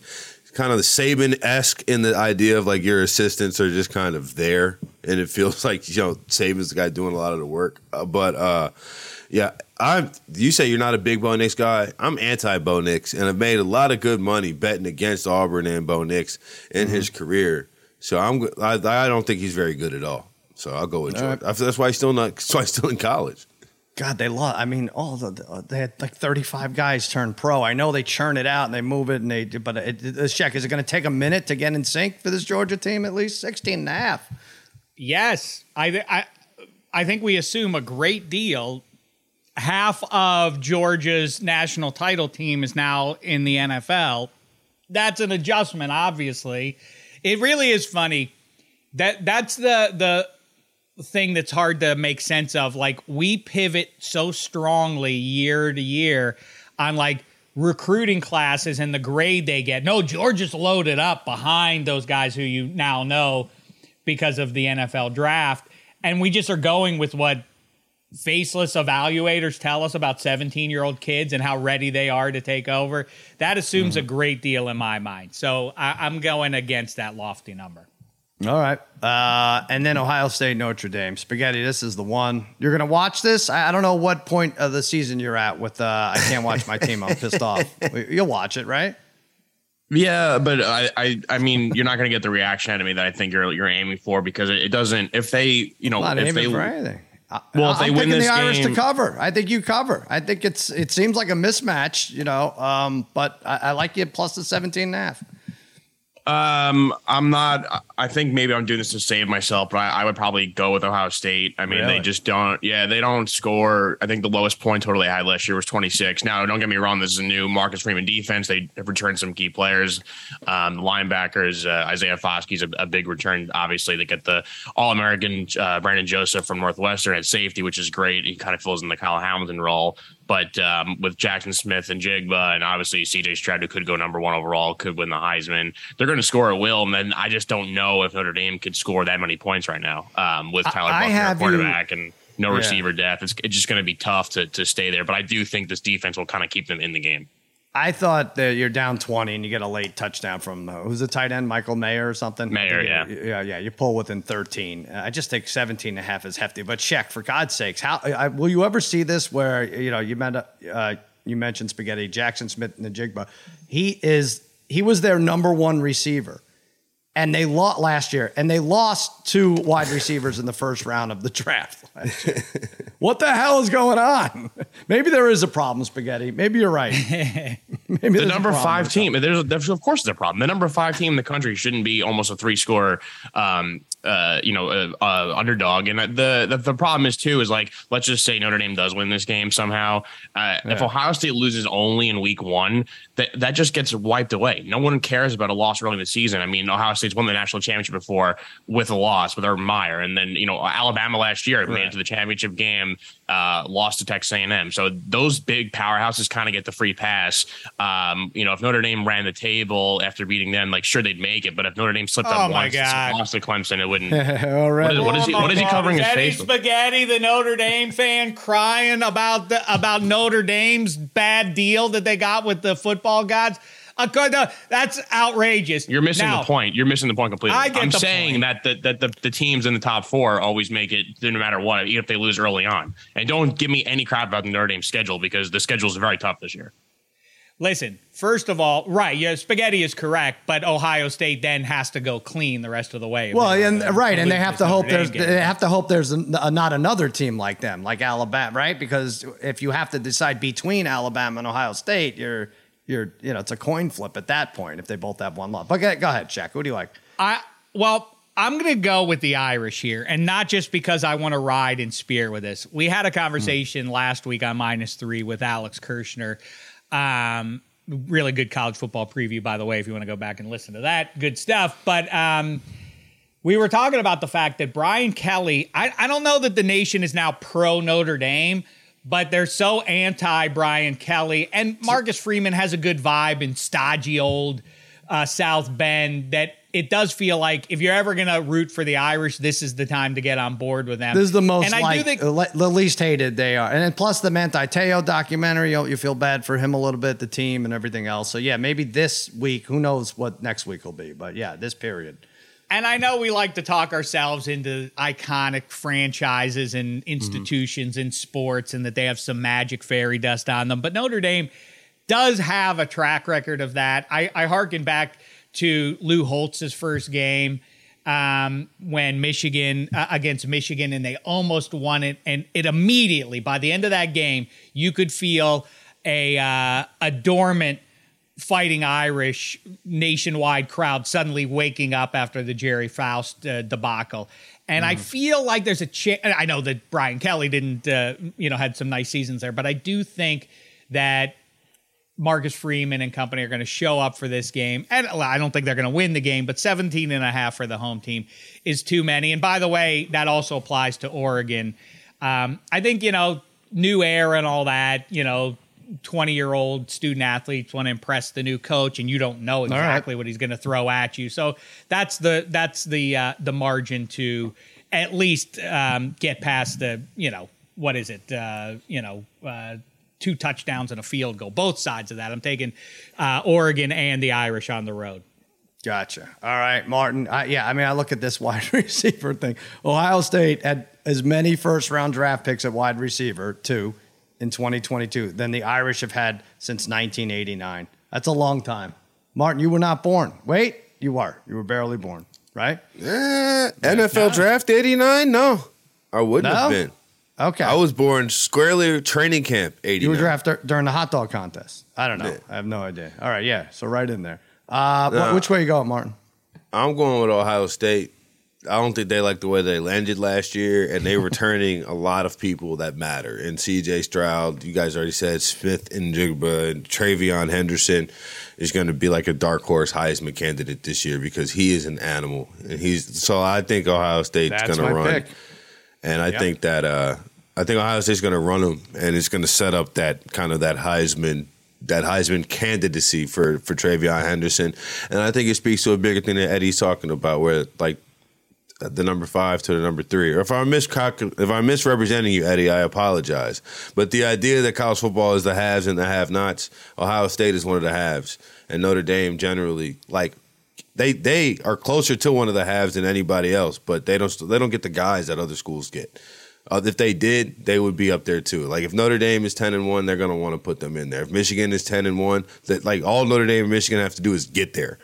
Speaker 4: kind of the Saban esque in the idea of like your assistants are just kind of there, and it feels like you know Saban's the guy doing a lot of the work. Uh, but uh, yeah, I you say you're not a big Bo Nix guy. I'm anti Bo Nix, and I've made a lot of good money betting against Auburn and Bo Nix in his
Speaker 2: Mm-hmm.
Speaker 4: career. So I'm I, I don't think he's very good at all. So I'll go with
Speaker 2: All
Speaker 4: Georgia. That's why he's still not. That's why he's still in college.
Speaker 2: God, they love. I mean, all the they had like 35 guys turn pro. I know they churn it out and they move it and they. But it, this check is it going to take a minute to get in sync for this Georgia team? At least 16 and a half.
Speaker 3: Yes, I, I, I think we assume a great deal. Half of Georgia's national title team is now in the NFL. That's an adjustment, obviously. It really is funny. That that's the the thing that's hard to make sense of. Like we pivot so strongly year to year on like recruiting classes and the grade they get. No, Georgia's loaded up behind those guys who you now know because of the NFL draft. And we just are going with what faceless evaluators tell us about 17 year old kids and how ready they are to take over. That assumes a great deal in my mind. So I, I'm going against that lofty number.
Speaker 2: All right. Uh, and then Ohio State, Notre Dame. Spaghetti, this is the one. You're going to watch this? I, I don't know what point of the season you're at with uh, I can't watch my team. I'm pissed off. You'll watch it, right?
Speaker 5: Yeah, but I, I, I mean, you're not going to get the reaction out of me that I think you're you're aiming for because it, it doesn't. If they, you know,
Speaker 2: I'm not
Speaker 5: if
Speaker 2: aiming
Speaker 5: they,
Speaker 2: for anything.
Speaker 5: Well, if they
Speaker 2: I'm
Speaker 5: win this
Speaker 2: the Irish
Speaker 5: game-
Speaker 2: to cover. I think you cover. I think it's it seems like a mismatch, you know. Um, but I, I like you plus the 17 and a half.
Speaker 5: Um, I'm not. I think maybe I'm doing this to save myself, but I, I would probably go with Ohio State. I mean,
Speaker 2: Really?
Speaker 5: they just don't. Yeah, they don't score. I think the lowest point total they had last year was 26. Now, don't get me wrong. This is a new Marcus Freeman defense. They have returned some key players. Um, the linebackers, uh, Isaiah Foskey's a, a big return. Obviously, they get the All American uh, Brandon Joseph from Northwestern at safety, which is great. He kind of fills in the Kyle Hamilton role. But um, with Jaxon Smith-Njigba, and obviously CJ Stroud, who could go number one overall, could win the Heisman, they're going to score at will. And then I just don't know if Notre Dame could score that many points right now um, with Tyler
Speaker 2: I Buchner, you-
Speaker 5: quarterback, and no
Speaker 2: Yeah.
Speaker 5: receiver depth. It's, it's just going to be tough to, to stay there. But I do think this defense will kind of keep them in the game.
Speaker 2: I thought that you're down 20 and you get a late touchdown from uh, who's the tight end, Michael Mayer or something.
Speaker 5: Mayer, yeah.
Speaker 2: you- yeah, yeah. You pull within 13. Uh, I just think 17 and a half is hefty. But check for God's sakes, how I, will you ever see this where you know you meant uh, you mentioned spaghetti Jaxon Smith and the Jigba? He is he was their number one receiver. And they lost last year, and they lost two wide receivers in the first round of the draft. what the hell is going on? Maybe there is a problem, spaghetti. Maybe you're right. Maybe
Speaker 5: the number five team. There's, there's of course there's a problem. The number five team in the country shouldn't be almost a three score, um, uh, you know, uh, uh, underdog. And the, the the problem is too is like let's just say Notre Dame does win this game somehow. Uh, If Ohio State loses only in week one, that that just gets wiped away. No one cares about a loss early in the season. I mean, Ohio State's won the national championship before with a loss with Urban Meyer, and then you know Alabama last year made it to the championship game, uh, lost to Texas A&M. So those big powerhouses kind of get the free pass. Um, you know, if Notre Dame ran the table after beating them, like sure they'd make it, but if Notre Dame slipped
Speaker 3: Oh,
Speaker 5: up once,
Speaker 3: God.
Speaker 5: lost to Clemson, it wouldn't.
Speaker 2: All right.
Speaker 5: What is, what is he?
Speaker 3: Oh
Speaker 5: What is he covering
Speaker 3: is
Speaker 5: his face?
Speaker 3: Spaghetti, the Notre Dame fan, crying about the about Notre Dame's bad deal that they got with the football gods. Uh, that's outrageous.
Speaker 5: You're missing
Speaker 3: Now,
Speaker 5: the point. You're missing the point completely.
Speaker 3: I get
Speaker 5: I'm
Speaker 3: the
Speaker 5: saying
Speaker 3: point.
Speaker 5: that the, that the, the teams in the top four always make it no matter what, even if they lose early on. And don't give me any crap about the Notre Dame schedule because the schedule is very tough this year.
Speaker 3: Listen, first of all, right, yeah, Spaghetti is correct, but Ohio State then has to go clean the rest of the way.
Speaker 2: Well, and
Speaker 3: they
Speaker 2: right, and they have to hope there's
Speaker 3: game.
Speaker 2: they have to hope there's an- uh, not another team like them, like Alabama, right? Because if you have to decide between Alabama and Ohio State, you're you're you know it's a coin flip at that point if they both have one loss. But go ahead, Shaq. Who do you like?
Speaker 3: I well, I'm going to go with the Irish here, and not just because I want to ride in spear with this. We had a conversation last week on minus three with Alex Kirshner. Um, really good college football preview, by the way, if you want to go back and listen to that. Good stuff. But um, we were talking about the fact that Brian Kelly, I, I don't know that the nation is now pro Notre Dame, but they're so anti Brian Kelly. And Marcus Freeman has a good vibe in stodgy old uh, South Bend that it does feel like if you're ever going to root for the Irish, this is the time to get on board with them.
Speaker 2: This is the most
Speaker 3: And I
Speaker 2: like
Speaker 3: do think
Speaker 2: the le- the least hated they are, and then plus the Manti Te'o documentary, you, you feel bad for him a little bit, the team and everything else. So yeah, maybe this week, who knows what next week will be, but yeah, this period.
Speaker 3: And I know we like to talk ourselves into iconic franchises and institutions in sports and that they have some magic fairy dust on them. But Notre Dame does have a track record of that. I, I harken back to Lou Holtz's first game um, when Michigan uh, against Michigan and they almost won it. And it immediately, by the end of that game, you could feel a, uh, a dormant fighting Irish nationwide crowd suddenly waking up after the Gerry Faust uh, debacle. And I feel like there's a chance. I know that Brian Kelly didn't, uh, you know, had some nice seasons there, but I do think that Marcus Freeman and company are going to show up for this game. And I don't think they're going to win the game, but 17 and a half for the home team is too many. And by the way, that also applies to Oregon. Um, I think, you know, new air and all that, you know, 20 year old student athletes want to impress the new coach and you don't know exactly what he's going to throw at you. So that's the, that's the, uh, the margin to at least um, get past the, you know, what is it? Uh, you know, uh, two touchdowns and a field goal. Both sides of that. I'm taking uh, Oregon and the Irish on the road.
Speaker 2: Gotcha. All right, Martin. I, yeah, I mean, I look at this wide receiver thing. Ohio State had as many first round draft picks at wide receiver, two, in 2022 than the Irish have had since 1989. That's a long time. Martin, you were not born. Wait, you are. You were barely born, right?
Speaker 4: Eh, NFL draft 89? No. I wouldn't
Speaker 2: No?
Speaker 4: have been.
Speaker 2: Okay.
Speaker 4: I was born squarely training camp 89.
Speaker 2: you were drafted during the hot dog contest. I don't know.
Speaker 4: Yeah.
Speaker 2: I have no idea. All right, yeah. So right in there. Uh, which way you going, Martin?
Speaker 4: I'm going with Ohio State. I don't think they like the way they landed last year, and they returning a lot of people that matter. And C.J. Stroud, you guys already said Smith-Njigba, and TreVeyon Henderson is going to be like a dark horse Heisman candidate this year because he is an animal, and he's so I think Ohio State's going to run,
Speaker 2: pick.
Speaker 4: and I think that uh, I think Ohio State's going to run them, and it's going to set up that kind of that Heisman that Heisman candidacy for for TreVeyon Henderson, and I think it speaks to a bigger thing that Eddie's talking about, where like the number five to the number three. Or if I'm if I'm misrepresenting you, Eddie, I apologize. But the idea that college football is the haves and the have-nots, Ohio State is one of the haves, and Notre Dame generally like they they are closer to one of the haves than anybody else, but they don't they don't get the guys that other schools get. Uh, if they did, they would be up there too. Like if Notre Dame is ten and one, they're gonna want to put them in there. If Michigan is ten and one, that like all Notre Dame and Michigan have to do is get there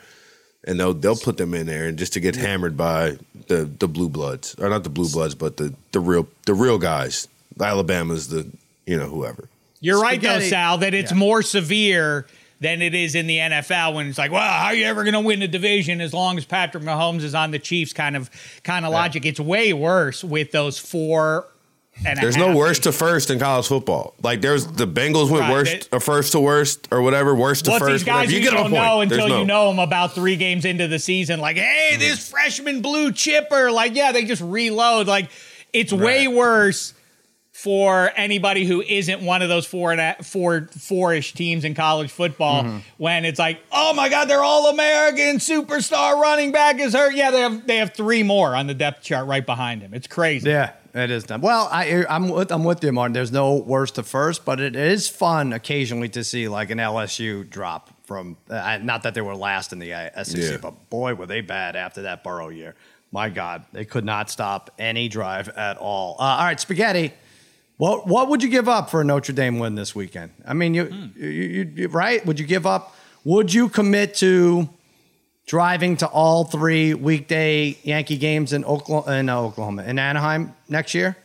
Speaker 4: and they'll they'll put them in there and just to get hammered by the the blue bloods or not the blue bloods but the the real the real guys. Alabama's the you know whoever.
Speaker 3: You're right, though, Sal, that it's
Speaker 2: Yeah.
Speaker 3: more severe than it is in the NFL when it's like, well, how are you ever going to win a division as long as Patrick Mahomes is on the Chiefs? kind of kind of logic. It's way worse with those four and a
Speaker 4: there's no worst to first in college football like there's the bengals went
Speaker 3: Right,
Speaker 4: worst or first to worst or whatever worst to first
Speaker 3: these guys
Speaker 4: whatever.
Speaker 3: you,
Speaker 4: you get
Speaker 3: don't know until
Speaker 4: There's
Speaker 3: you
Speaker 4: no-
Speaker 3: know them about three games into the season. Like, hey, this freshman blue chipper. Like, yeah, they just reload. Like, it's way worse for anybody who isn't one of those four and a, four four-ish teams in college football
Speaker 2: Mm-hmm.
Speaker 3: when it's like, oh my God, they're all American superstar running back is hurt. Yeah, they have they have three more on the depth chart right behind him. It's crazy.
Speaker 2: Yeah, it is dumb. Well, I, I'm with I'm with you, Martin. There's no worst to first, but it is fun occasionally to see like an LSU drop from. Uh, not that they were last in the uh, SEC,
Speaker 4: Yeah.
Speaker 2: but boy, were they bad after that Burrow year. My God, they could not stop any drive at all. Uh, all right, spaghetti. What what would you give up for a Notre Dame win this weekend? I mean, you, you, you, you right? Would you give up? Would you commit to driving to all three weekday Yankee games in Oklahoma, in Oklahoma, in Anaheim next year?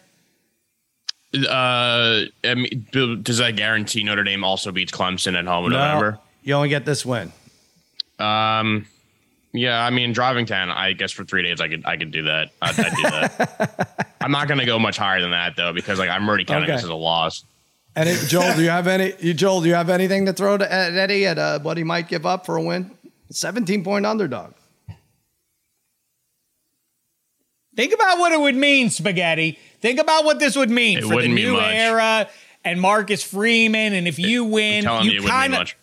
Speaker 5: Uh, I mean, does that guarantee Notre Dame also beats Clemson at home in November?
Speaker 2: You only get this win.
Speaker 5: Um, yeah, I mean, driving ten, I guess for three days, I could, I could do that. I'd, I'd do that. I'm not going to go much higher than that though, because like I'm already counting
Speaker 2: Okay.
Speaker 5: this as a loss.
Speaker 2: And it, Joel, do you have any? You, Joel, do you have anything to throw to at Eddie at uh, what he might give up for a win? Seventeen point underdog.
Speaker 3: Think about what it would mean, spaghetti. Think about what this would mean
Speaker 5: It
Speaker 3: for the
Speaker 5: wouldn't mean
Speaker 3: new era and Marcus Freeman. And if you win,
Speaker 5: I'm telling you,
Speaker 3: you
Speaker 5: it wouldn't mean
Speaker 3: kind of
Speaker 5: much.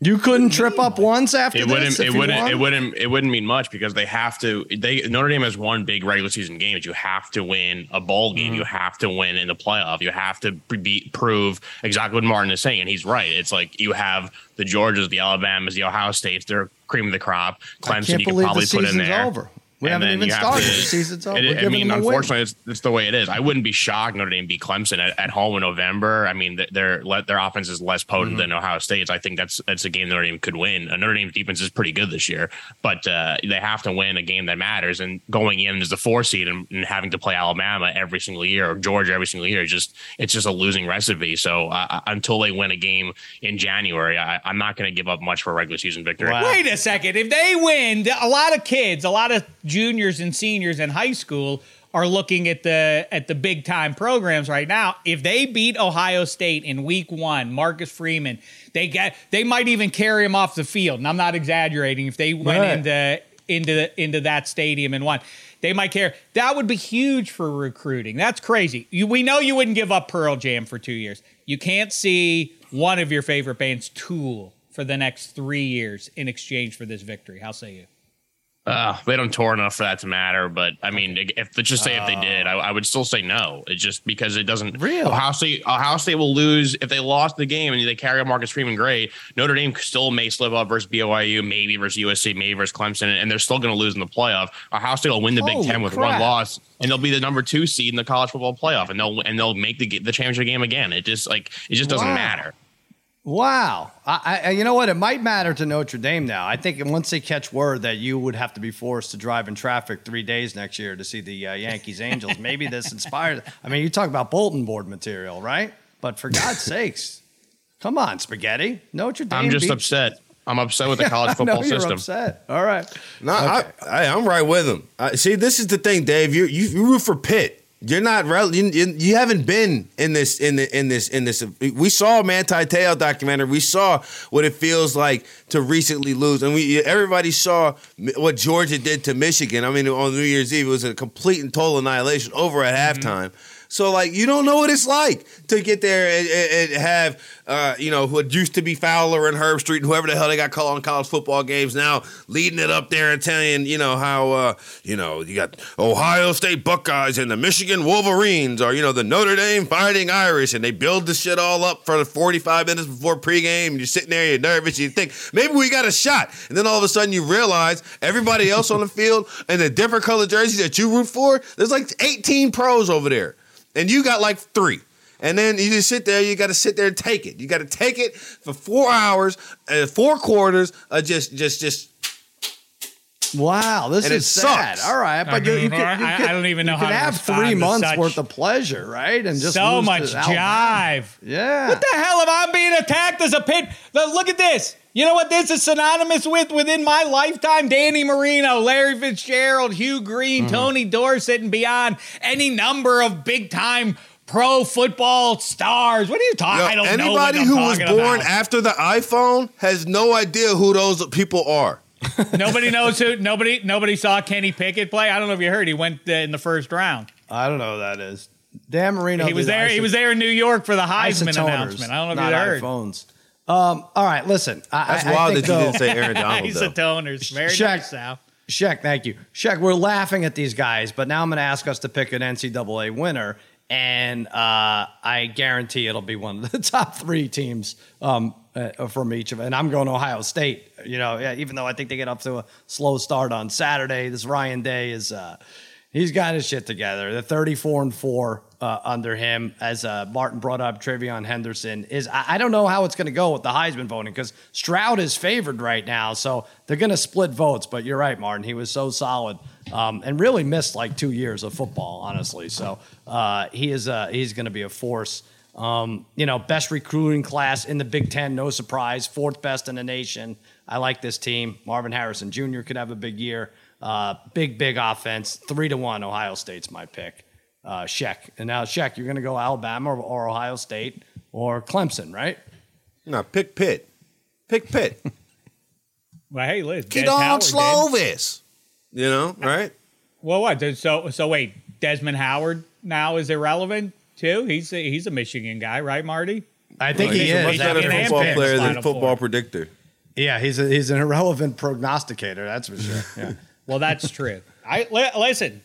Speaker 2: You couldn't trip up once after
Speaker 5: It wouldn't.
Speaker 2: if
Speaker 5: It wouldn't.
Speaker 2: won?
Speaker 5: It wouldn't. It wouldn't mean much because they have to. They Notre Dame has one big regular season game. You have to win a bowl game.
Speaker 2: Mm-hmm.
Speaker 5: You have to win in the playoff. You have to be, prove exactly what Martin is saying, and he's right. It's like you have the Georgias, the Alabamas, the Ohio States. They're cream of the crop. Clemson, you could
Speaker 2: believe
Speaker 5: probably put in there.
Speaker 2: over. We
Speaker 5: And
Speaker 2: haven't even
Speaker 5: you have
Speaker 2: started.
Speaker 5: to-
Speaker 2: the season's over.
Speaker 5: It-
Speaker 2: We're
Speaker 5: I mean,
Speaker 2: them
Speaker 5: unfortunately, it's, it's the way it is. I wouldn't be shocked Notre Dame beat Clemson at, at home in November. I mean, th- their let their offense is less potent
Speaker 2: Mm-hmm.
Speaker 5: than Ohio State's. I think that's that's a game Notre Dame could win. Uh, Notre Dame's defense is pretty good this year, but uh, they have to win a game that matters. And going in as the four seed and, and having to play Alabama every single year or Georgia every single year, is just it's just a losing recipe. So uh, until they win a game in January, I, I'm not going to give up much for a regular season victory.
Speaker 2: Wow.
Speaker 3: Wait a second. If they win, a lot of kids, a lot of juniors and seniors in high school are looking at the at the big time programs right now. If they beat Ohio State in week 1, Marcus Freeman, they get they might even carry him off the field. And I'm not exaggerating if they went
Speaker 2: Right.
Speaker 3: into into into that stadium and won. They might care. That would be huge for recruiting. That's crazy. You, we know you wouldn't give up Pearl Jam for 2 years. You can't see one of your favorite bands Tool for the next 3 years in exchange for this victory. How say you?
Speaker 5: Uh, they don't tour enough for that to matter. But I mean, if let's just say if they did, I, I would still say no. It's just because it doesn't.
Speaker 2: Real
Speaker 5: Ohio State, Ohio State will lose if they lost the game and they carry on Marcus Freeman. Great. Notre Dame still may slip up versus BYU, maybe versus USC, maybe versus Clemson, and they're still going to lose in the playoff. Ohio State will win the
Speaker 2: Holy
Speaker 5: Big Ten with
Speaker 2: crap.
Speaker 5: one loss, and they'll be the number two seed in the college football playoff, and they'll and they'll make the the championship game again. It just like it just doesn't
Speaker 2: Wow.
Speaker 5: matter.
Speaker 2: Wow. I, I, you know what? It might matter to Notre Dame now. I think once they catch word that you would have to be forced to drive in traffic three days next year to see the uh, Yankees Angels, maybe this inspired. I mean, you talk about bulletin board material, right? But for God's sakes, come on, spaghetti. Notre Dame.
Speaker 5: I'm just
Speaker 2: beat-
Speaker 5: upset. I'm upset with the college
Speaker 2: I know
Speaker 5: football
Speaker 2: you're
Speaker 5: system.
Speaker 2: upset. All right.
Speaker 4: No, I, I, I'm right with him. I, see, this is the thing, Dave. You you, you root for Pitt. You're not rel- you, you, you haven't been in this in the in this in this. We saw Manti Te'o documentary. We saw what it feels like to recently lose, and we everybody saw what Georgia did to Michigan. I mean, on New Year's Eve, it was a complete and total annihilation over at halftime. So like you don't know what it's like to get there and, and, and have uh, you know what used to be Fowler and Herbstreit and whoever the hell they got called on college football games now leading it up there and telling you know how uh, you know you got Ohio State Buckeyes and the Michigan Wolverines or you know the Notre Dame Fighting Irish and they build the shit all up for the 45 minutes before pregame and you're sitting there you're nervous you think maybe we got a shot. And then all of a sudden you realize everybody else on the field in the different color jerseys that you root for there's like 18 pros over there and you got like three. And then you just sit there. You got to sit there and take it. You got to take it for four hours, uh, four quarters. Uh, just, just, just.
Speaker 2: Wow, this
Speaker 4: And
Speaker 2: is
Speaker 4: it
Speaker 2: sad.
Speaker 4: sucks.
Speaker 2: All right, but you, you, could, you
Speaker 3: I-
Speaker 2: could-
Speaker 3: I don't even know
Speaker 2: you
Speaker 3: how
Speaker 2: could
Speaker 3: to
Speaker 2: have three months
Speaker 3: such-
Speaker 2: worth of pleasure, right? And just
Speaker 3: so
Speaker 2: lose
Speaker 3: much jive.
Speaker 2: Yeah.
Speaker 3: What the hell am I being attacked as a pit? Look look at this. You know what this is synonymous with within my lifetime? Danny Marino, Larry Fitzgerald, Hugh Green,
Speaker 2: Mm-hmm.
Speaker 3: Tony Dorsett, and beyond any number of big time pro football stars. What are you talking?
Speaker 4: Yo,
Speaker 3: I don't know. what
Speaker 4: anybody who was born
Speaker 3: about.
Speaker 4: after the iPhone has no idea who those people are.
Speaker 3: nobody knows who. Nobody. Nobody saw Kenny Pickett play. I don't know if you heard. He went uh, in the first round.
Speaker 2: I don't know who that is. Dan Marino.
Speaker 3: he was
Speaker 2: did
Speaker 3: there. He
Speaker 2: iso-
Speaker 3: was there in New York for the Heisman announcement. I don't know if you heard.
Speaker 2: iPhones. Um, all right, listen. I,
Speaker 4: That's
Speaker 2: I, I
Speaker 4: wild
Speaker 2: think
Speaker 4: that you
Speaker 2: though-
Speaker 4: didn't say Aaron Donald. though.
Speaker 3: Isotoners. Very
Speaker 2: Shaq.
Speaker 3: nice, Sal.
Speaker 2: Shaq, thank you. Shaq, we're laughing at these guys, but now I'm going to ask us to pick an NCAA winner, and uh, I guarantee it'll be one of the top three teams um, uh, from each of. Them. And I'm going Ohio State. You know, yeah, even though I think they get up to a slow start on Saturday, this Ryan Day is. Uh, He's got his shit together. The 34 and 4 uh, under him, as uh, Martin brought up, TreVeyon Henderson is. I, I don't know how it's going to go with the Heisman voting because Stroud is favored right now. So they're going to split votes. But you're right, Martin. He was so solid um, and really missed like two years of football, honestly. So uh, he is. Uh, he's going to be a force. Um, you know, best recruiting class in the Big Ten, no surprise. Fourth best in the nation. I like this team. Marvin Harrison Jr. could have a big year. Uh, big, big offense. Three to one. Ohio State's my pick. Uh, Sheck. And now, Sheck, you're going to go Alabama or, or Ohio State or Clemson, right?
Speaker 4: No, pick Pitt. Pick Pitt.
Speaker 3: Well, hey, Liz.
Speaker 4: Get on
Speaker 3: Howard did.
Speaker 4: Slovis. You know, right?
Speaker 3: Well, what? So, so wait. Desmond Howard now is irrelevant too. He's a, he's a Michigan guy, right, Marty?
Speaker 2: I think
Speaker 4: He's
Speaker 2: he
Speaker 4: a
Speaker 2: is.
Speaker 4: much better
Speaker 3: Michigan
Speaker 4: football player than
Speaker 3: Final
Speaker 4: football
Speaker 3: Four.
Speaker 4: predictor.
Speaker 2: Yeah, he's a, he's an irrelevant prognosticator. That's for sure. Yeah.
Speaker 3: Well, that's true. I li- listen.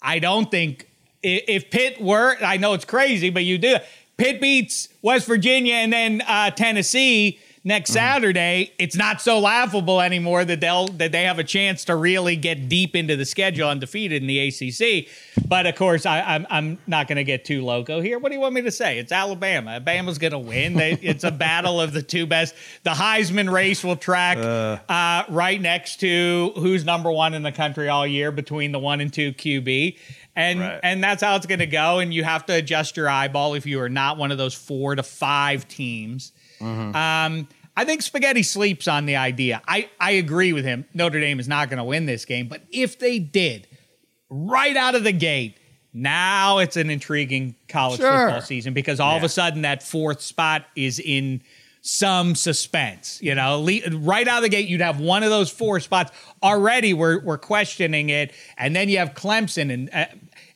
Speaker 3: I don't think i- if Pitt were, I know it's crazy, but you do. Pitt beats West Virginia and then uh, Tennessee next
Speaker 2: Mm-hmm.
Speaker 3: Saturday. It's not so laughable anymore that they'll that they have a chance to really get deep into the schedule undefeated in the ACC. But of course, I, I'm I'm not going to get too loco here. What do you want me to say? It's Alabama. Alabama's going to win. They, it's a battle of the two best. The Heisman race will track uh, right next to who's number one in the country all year between the one and two QB. And
Speaker 2: Right.
Speaker 3: and that's how it's going to go. And you have to adjust your eyeball if you are not one of those four to five teams. Um, I think Spaghetti sleeps on the idea. I, I agree with him. Notre Dame is not going to win this game, but if they did, right out of the gate, now it's an intriguing college
Speaker 2: Sure.
Speaker 3: football season because all of a sudden that fourth spot is in some suspense. You know, Le- right out of the gate, you'd have one of those four spots already. We're we're questioning it, and then you have Clemson, and uh,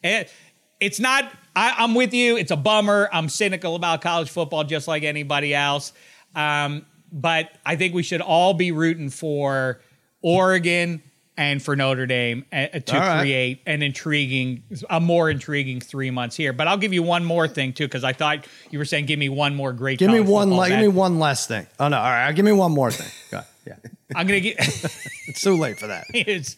Speaker 3: it, it's not. I, I'm with you. It's a bummer. I'm cynical about college football, just like anybody else. Um, but I think we should all be rooting for Oregon and for Notre Dame uh, to
Speaker 2: All right.
Speaker 3: create an intriguing, a more intriguing three months here. But I'll give you one more thing too, because I thought you were saying give me one more great.
Speaker 2: Give me one. Le- give me one less thing. Oh no! All right, give me one more thing. Go ahead. Yeah,
Speaker 3: I'm gonna get.
Speaker 2: it's too late for that.
Speaker 3: it's,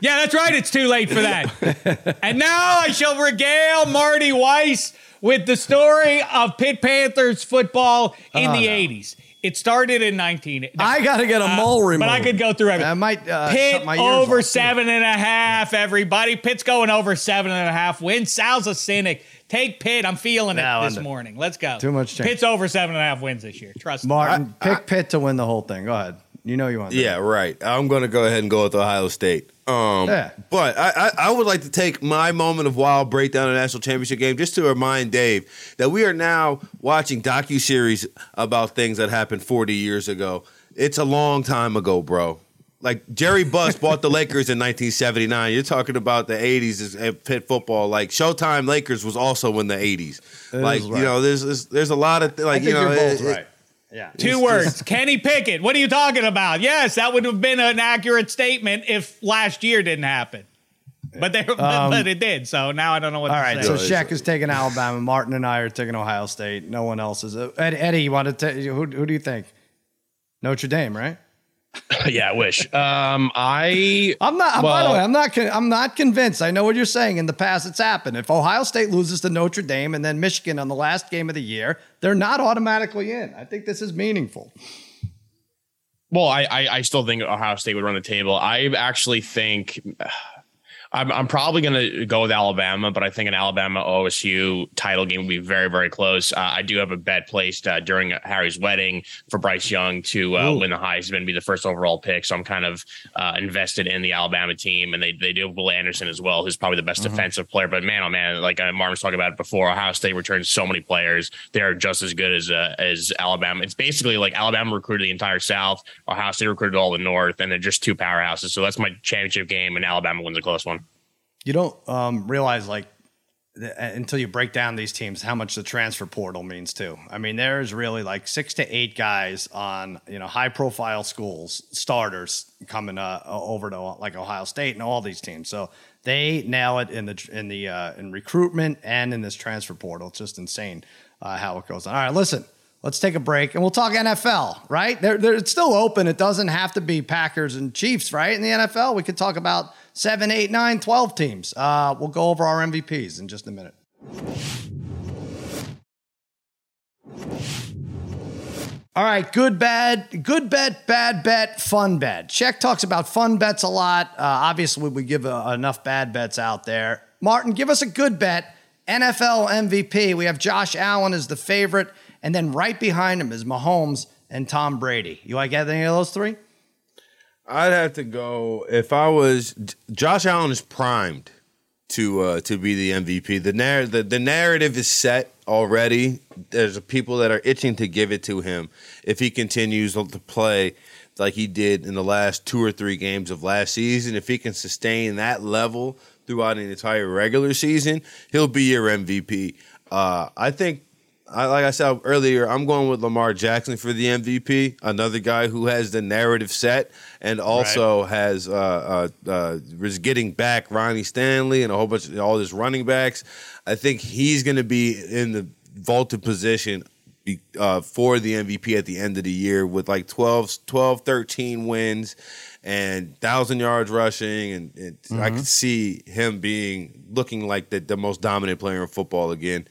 Speaker 3: yeah, that's right. It's too late for that. and now I shall regale Marty Weiss with the story of Pitt Panthers football in
Speaker 2: Oh,
Speaker 3: the
Speaker 2: no.
Speaker 3: '80s. It started in 19.
Speaker 2: I got to get a mole removed.
Speaker 3: But I could go through everything.
Speaker 2: I might uh,
Speaker 3: Pitt
Speaker 2: cut my ears
Speaker 3: over
Speaker 2: off, too.
Speaker 3: seven and a half, everybody. Pitt's going over seven and a half wins. Sal's a cynic. Take Pitt. I'm feeling it this
Speaker 2: I'm-
Speaker 3: morning. Let's go.
Speaker 2: Too much change.
Speaker 3: Pitt's over seven and a half wins this year. Trust me.
Speaker 2: Martin, pick Pitt to win the whole thing. Go ahead. You know you want. that.
Speaker 4: Yeah, right. I'm going to go ahead and go with Ohio State. Um,
Speaker 2: Yeah.
Speaker 4: But I, I, I would like to take my moment of wild breakdown of the national championship game just to remind Dave that we are now watching docu series about things that happened 40 years ago. It's a long time ago, bro. Like Jerry Buss bought the Lakers in 1979. You're talking about the 80s as- at Pitt football. Like Showtime Lakers was also in the 80s.
Speaker 2: That
Speaker 4: like
Speaker 2: is
Speaker 4: you know, there's there's, a lot of th- like you know,
Speaker 2: you're both
Speaker 4: it- it-
Speaker 2: right. Yeah.
Speaker 3: Two words. Kenny Pickett. What are you talking about? Yes, that would have been an accurate statement if last year didn't happen. But they, but, but it did. So now I don't know what
Speaker 2: Um, All
Speaker 3: to
Speaker 2: right,
Speaker 3: say.
Speaker 2: so Shaq is taking Alabama. Martin and I are taking Ohio State. No one else is. Uh, Eddie, you want to take? Who, who do you think? Notre Dame, right?
Speaker 5: yeah, I wish. Um, I
Speaker 2: I'm not. by the way, I'm not. Con- I'm not convinced. I know what you're saying. In the past, it's happened. If Ohio State loses to Notre Dame and then Michigan on the last game of the year, they're not automatically in. I think this is meaningful.
Speaker 5: Well, I, I I still think Ohio State would run the table. I actually think I'm I'm probably going to go with Alabama, but I think an Alabama OSU title game would be very very close. Uh, I do have a bet placed uh, during Harry's wedding for Bryce Young to uh, win the Heisman, and be the first overall pick. So I'm kind of uh, invested in the Alabama team, and they they do have Will Anderson as well, who's probably the best defensive player. But man, oh man, like uh, Martin was talking about it before, Ohio State returns so many players. They are just as good as uh, as Alabama. It's basically like Alabama recruited the entire South, Ohio State recruited all the North, and they're just two powerhouses. So that's my championship game, and Alabama wins a close one.
Speaker 2: You don't um, realize like th- until you break down these teams how much the transfer portal means too. I mean, there's really like six to eight guys on you know high profile schools starters coming uh, over to like Ohio State and all these teams. So they nail it in the in the uh, in recruitment and in this transfer portal. It's just insane uh, how it goes. on. All right, listen. Let's take a break and we'll talk NFL, right? They're, they're, it's still open. It doesn't have to be Packers and Chiefs, right? In the NFL, we could talk about seven, eight, nine, 12 teams. Uh, we'll go over our MVPs in just a minute. All right, good, bad, good bet, bad bet, fun bet. Check talks about fun bets a lot. Uh, obviously, we give uh, enough bad bets out there. Martin, give us a good bet. NFL MVP. We have Josh Allen as the favorite, and then right behind him is Mahomes and Tom Brady. You like any of those three?
Speaker 4: I'd have to go if I was Josh Allen is primed to uh, to be the MVP. The, narr- the the narrative is set already. There's people that are itching to give it to him if he continues to play like he did in the last two or three games of last season. If he can sustain that level throughout an entire regular season, he'll be your MVP. Uh, I think I, like I said earlier, I'm going with Lamar Jackson for the MVP. Another guy who has the narrative set and also has uh, uh, uh, was getting back Ronnie Stanley and a whole bunch of all his running backs. I think he's going to be in the vaulted position uh, for the MVP at the end of the year with like 12, 12 13 wins and 1,000 yards rushing. And, and I could see him being looking like the, the most dominant player in football again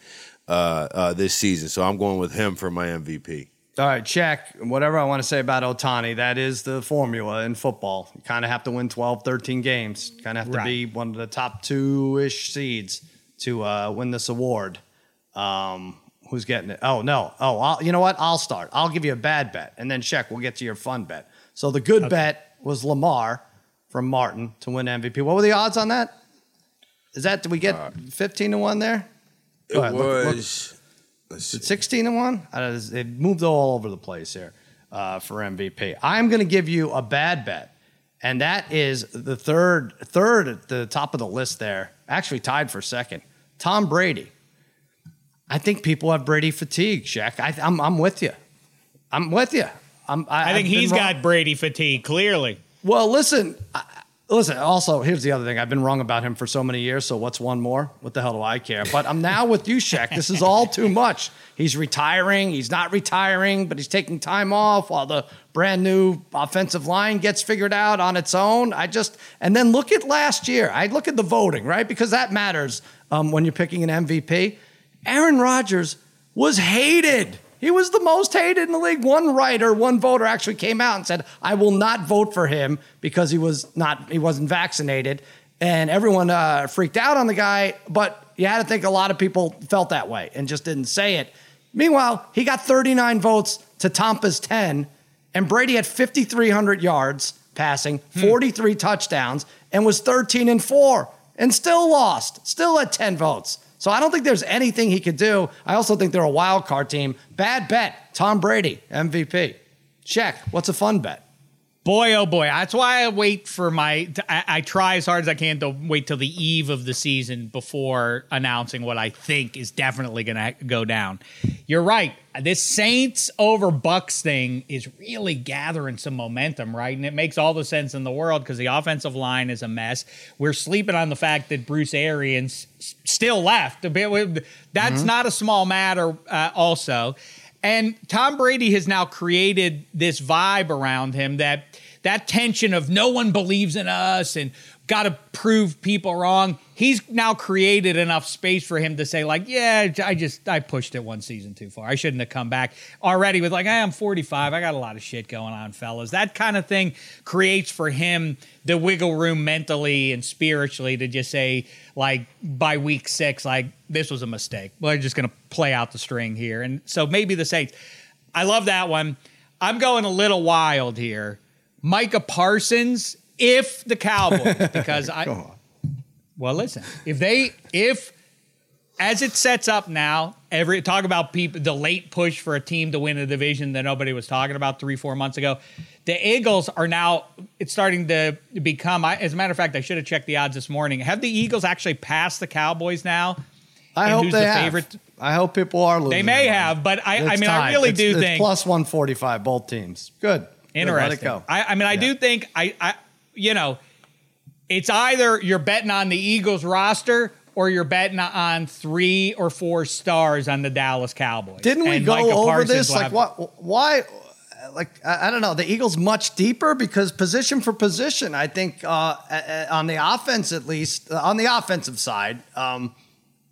Speaker 4: uh, uh, this season. So I'm going with him for my MVP.
Speaker 2: All right, check. Whatever I want to say about Ohtani, that is the formula in football. You kind of have to win 12, 13 games. Kind of have to
Speaker 3: Right.
Speaker 2: be one of the top two ish seeds to uh, win this award. Um, who's getting it? Oh, no. Oh, I'll, you know what? I'll start. I'll give you a bad bet. And then, check, we'll get to your fun bet. So the good bet was Lamar from Martin to win MVP. What were the odds on that? Is that, did we get 15 to 1 there?
Speaker 4: It
Speaker 2: Go ahead, look- look.
Speaker 4: was.
Speaker 2: 16 to 1 I it moved all over the place here uh, for mvp i'm going to give you a bad bet and that is the third third at the top of the list there actually tied for second tom brady i think people have brady fatigue Shaq. I, I'm, I'm with you i'm with you I'm, I,
Speaker 3: I think
Speaker 2: I've been
Speaker 3: he's
Speaker 2: wrong.
Speaker 3: got Brady fatigue, clearly.
Speaker 2: Well, listen, I, listen. Also, here's the other thing. I've been wrong about him for so many years. So what's one more? What the hell do I care? But I'm now with you, Shaq. This is all too much. He's retiring. He's not retiring, but he's taking time off while the brand new offensive line gets figured out on its own. I just and then look at last year. I look at the voting, right? Because that matters um, when you're picking an MVP. Aaron Rodgers was hated. He was the most hated in the league. One writer, one voter actually came out and said, "I will not vote for him because he was not he wasn't vaccinated." And everyone uh, freaked out on the guy, but you had to think a lot of people felt that way and just didn't say it. Meanwhile, he got 39 votes to Tampa's 10, and Brady had 5,300 yards passing, 43 touchdowns, and was 13 and 4, and still lost, still at 10 votes. So I don't think there's anything he could do. I also think they're a wild card team. Bad bet. Tom Brady, MVP. Check. What's a fun bet?
Speaker 3: Boy, oh boy. That's why I wait for my. I, I try as hard as I can to wait till the eve of the season before announcing what I think is definitely going to go down. You're right. This Saints over Bucks thing is really gathering some momentum, right? And it makes all the sense in the world because the offensive line is a mess. We're sleeping on the fact that Bruce Arians still left. That's not a small matter, uh, also. And Tom Brady has now created this vibe around him that that tension of no one believes in us and got to prove people wrong. He's now created enough space for him to say like, yeah, I just I pushed it one season too far. I shouldn't have come back already with like, hey, I'm 45. I got a lot of shit going on, fellas. That kind of thing creates for him the wiggle room mentally and spiritually to just say like by week 6 like this was a mistake. We're just to play out the string here. And so maybe the Saints. I love that one. I'm going a little wild here. Micah Parsons, if the Cowboys, because I. Well, listen, if they, if as it sets up now, every talk about people, the late push for a team to win a division that nobody was talking about three, four months ago. The Eagles are now, it's starting to become, I, as a matter of fact, I should have checked the odds this morning. Have the Eagles actually passed the Cowboys now?
Speaker 2: I
Speaker 3: And
Speaker 2: hope they
Speaker 3: the
Speaker 2: have.
Speaker 3: favorite?
Speaker 2: I hope people are losing.
Speaker 3: They may have, but I, I mean, I really
Speaker 2: It's-
Speaker 3: do
Speaker 2: it's
Speaker 3: think.
Speaker 2: plus 145, both teams. Good. Good,
Speaker 3: Interesting.
Speaker 2: Let it go.
Speaker 3: I, I mean, I do think I, I, you know, it's either you're betting on the Eagles roster or you're betting on three or four stars on the Dallas Cowboys.
Speaker 2: Didn't we
Speaker 3: And
Speaker 2: go
Speaker 3: Micah
Speaker 2: over
Speaker 3: Parsons
Speaker 2: this? Like, what? Why? Like, I I don't know. The Eagles much deeper because position for position. I think uh, uh, on the offense, at least uh, on the offensive side, um,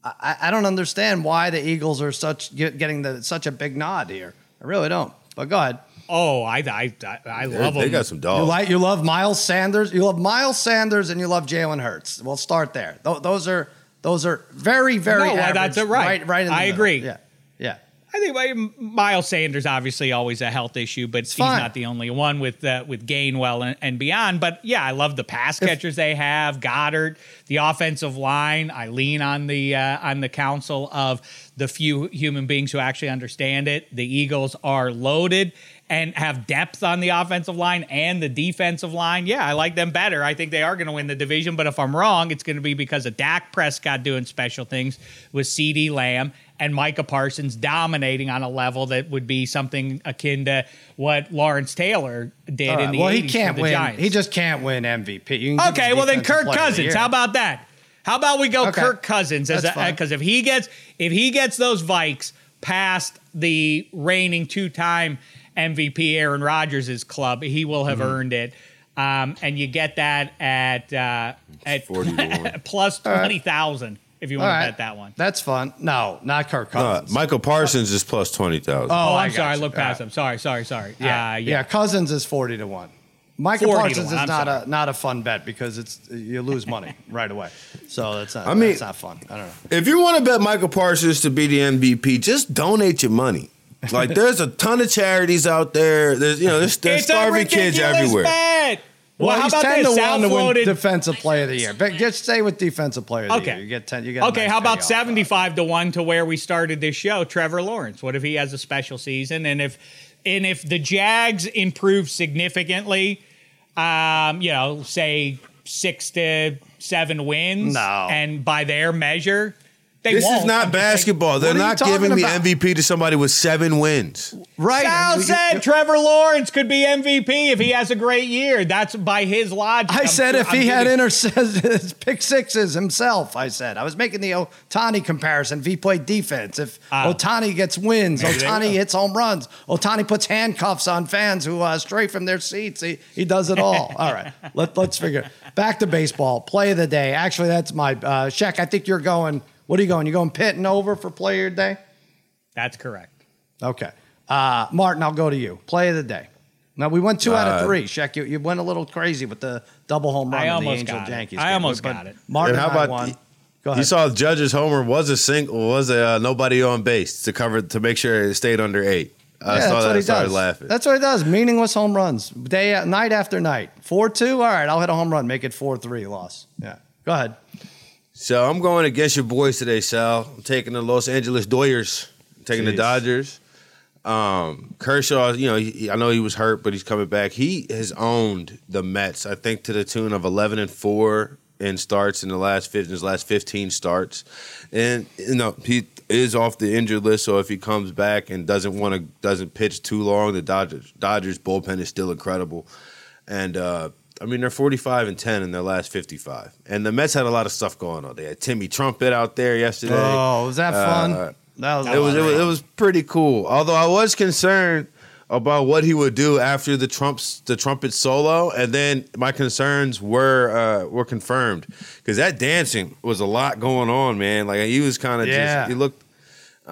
Speaker 2: I, I don't understand why the Eagles are such getting the such a big nod here. I really don't. But go ahead.
Speaker 3: Oh, I, I, I, I
Speaker 4: They,
Speaker 3: love
Speaker 4: they got some dogs.
Speaker 2: You like you love Miles Sanders. You love Miles Sanders, and you love Jalen Hurts. We'll start there. Th- those are those are very very.
Speaker 3: No,
Speaker 2: average,
Speaker 3: that's it, right.
Speaker 2: Right. Right. In
Speaker 3: I
Speaker 2: middle.
Speaker 3: agree.
Speaker 2: Yeah. Yeah.
Speaker 3: I think Miles Sanders obviously always a health issue, but he's
Speaker 2: fine.
Speaker 3: not the only one with uh, with Gainwell and, and beyond. But yeah, I love the pass catchers they have. Goedert, the offensive line. I lean on the uh, on the council of the few human beings who actually understand it. The Eagles are loaded and have depth on the offensive line and the defensive line. Yeah, I like them better. I think they are going to win the division. But if I'm wrong, it's going to be because of Dak Prescott doing special things with CeeDee Lamb and Micah Parsons dominating on a level that would be something akin to what Lawrence Taylor did
Speaker 2: All
Speaker 3: in
Speaker 2: right,
Speaker 3: the
Speaker 2: well,
Speaker 3: 80s
Speaker 2: he can't win.
Speaker 3: Giants.
Speaker 2: He just can't win MVP. Can
Speaker 3: Okay, well then Kirk
Speaker 2: the
Speaker 3: Cousins. How about that? How about we go
Speaker 2: Okay.
Speaker 3: Kirk Cousins as because if he gets if he gets those Vikes past the reigning two-time MVP Aaron Rodgers' club, he will have
Speaker 2: Mm-hmm.
Speaker 3: earned it. Um, and you get that at uh, at
Speaker 4: 40 to 1.
Speaker 3: plus twenty thousand if you
Speaker 2: All
Speaker 3: want to bet that one.
Speaker 2: That's fun. No, not Kirk Cousins.
Speaker 4: Michael Parsons is plus twenty thousand.
Speaker 3: Oh,
Speaker 2: I
Speaker 3: I'm
Speaker 2: got
Speaker 3: sorry, I
Speaker 2: you.
Speaker 3: looked past
Speaker 2: All
Speaker 3: him. Sorry, sorry, sorry.
Speaker 2: yeah,
Speaker 3: Uh,
Speaker 2: yeah, Cousins is forty to one. Michael Parsons is
Speaker 3: I'm
Speaker 2: not
Speaker 3: sorry.
Speaker 2: a not a fun bet because it's you lose money right away. So that's not.
Speaker 4: I mean-
Speaker 2: that's not fun. I don't know.
Speaker 4: If you want to bet Michael Parsons to be the MVP, just donate your money. Like there's a ton of charities out there. There's you know there's, there's starving kids everywhere.
Speaker 3: Bet. Well,
Speaker 2: Well,
Speaker 3: how
Speaker 2: he's
Speaker 3: about
Speaker 2: ten
Speaker 3: this?
Speaker 2: to one to win defensive player of the year. But just stay with defensive player of the
Speaker 3: Okay.
Speaker 2: year. You get ten. You get
Speaker 3: Okay,
Speaker 2: nice
Speaker 3: how about 75 to 1 to where we started this show? Trevor Lawrence. What if he has a special season and if and if the Jags improve significantly, um, you know, say 6 to 7 wins
Speaker 2: No.
Speaker 3: and by their measure, they
Speaker 4: This
Speaker 3: won't.
Speaker 4: is not
Speaker 3: I'm just saying-
Speaker 4: basketball. They're
Speaker 2: What are you
Speaker 4: not
Speaker 2: talking
Speaker 4: giving the? MVP to somebody with seven wins.
Speaker 2: Right.
Speaker 3: Sal
Speaker 2: You- you-
Speaker 3: said Trevor Lawrence could be MVP if he has a great year. That's by his logic.
Speaker 2: I
Speaker 3: I'm
Speaker 2: said if
Speaker 3: I'm
Speaker 2: he had
Speaker 3: giving-
Speaker 2: intercepted pick sixes himself, I said I was making the Ohtani comparison. If he played defense, if
Speaker 3: Ah.
Speaker 2: Ohtani gets wins,
Speaker 3: Ohtani
Speaker 2: hits home runs, Ohtani puts handcuffs on fans who uh, stray from their seats. He he does it all. all right, let let's figure. Back to baseball. Play of the day. Actually, that's my uh, Shaq. I think you're going. What are you going? You going pit and over for player of the day?
Speaker 3: That's correct.
Speaker 2: Okay. Uh, Martin, I'll go to you. Play of the day. Now we went two out of
Speaker 4: Uh,
Speaker 2: three. Shaq, you, you went a little crazy with the double home run
Speaker 3: I
Speaker 2: in the
Speaker 3: almost
Speaker 2: Angel
Speaker 3: got it. I almost
Speaker 2: But
Speaker 3: got it.
Speaker 2: Martin,
Speaker 4: And how about
Speaker 2: won.
Speaker 4: the-
Speaker 2: Go ahead.
Speaker 4: You saw the Judge's homer was a single was a uh, nobody on base to cover to make sure it stayed under eight. I
Speaker 2: yeah,
Speaker 4: saw
Speaker 2: that's
Speaker 4: that.
Speaker 2: what
Speaker 4: I
Speaker 2: he
Speaker 4: started
Speaker 2: does.
Speaker 4: laughing.
Speaker 2: That's what he does. Meaningless home runs, day night after night. Four two. All right, I'll hit a home run, make it four three. Loss. Yeah. Go ahead.
Speaker 4: So I'm going against your boys today, Sal. I'm taking the Los Angeles Doyers. I'm taking the Dodgers. Um, Kershaw, you know, he, I know he was hurt, but he's coming back. He has owned the Mets, I think, to the tune of 11 and four in starts in the last 15, his last 15 starts, and you know he is off the injured list. So if he comes back and doesn't want to doesn't pitch too long, the Dodgers Dodgers bullpen is still incredible, and. uh I mean, they're 45 and 10 in their last 55. And the Mets had a lot of stuff going on. They had Timmy Trumpet out there yesterday.
Speaker 2: Oh, was that fun?
Speaker 4: Uh,
Speaker 2: that was.
Speaker 4: it was, it was it was pretty cool. Although I was concerned about what he would do after the trumps the trumpet solo, and then my concerns were uh, were confirmed because that dancing was a lot going on, man. Like he was kind of
Speaker 2: Yeah.
Speaker 4: just he looked.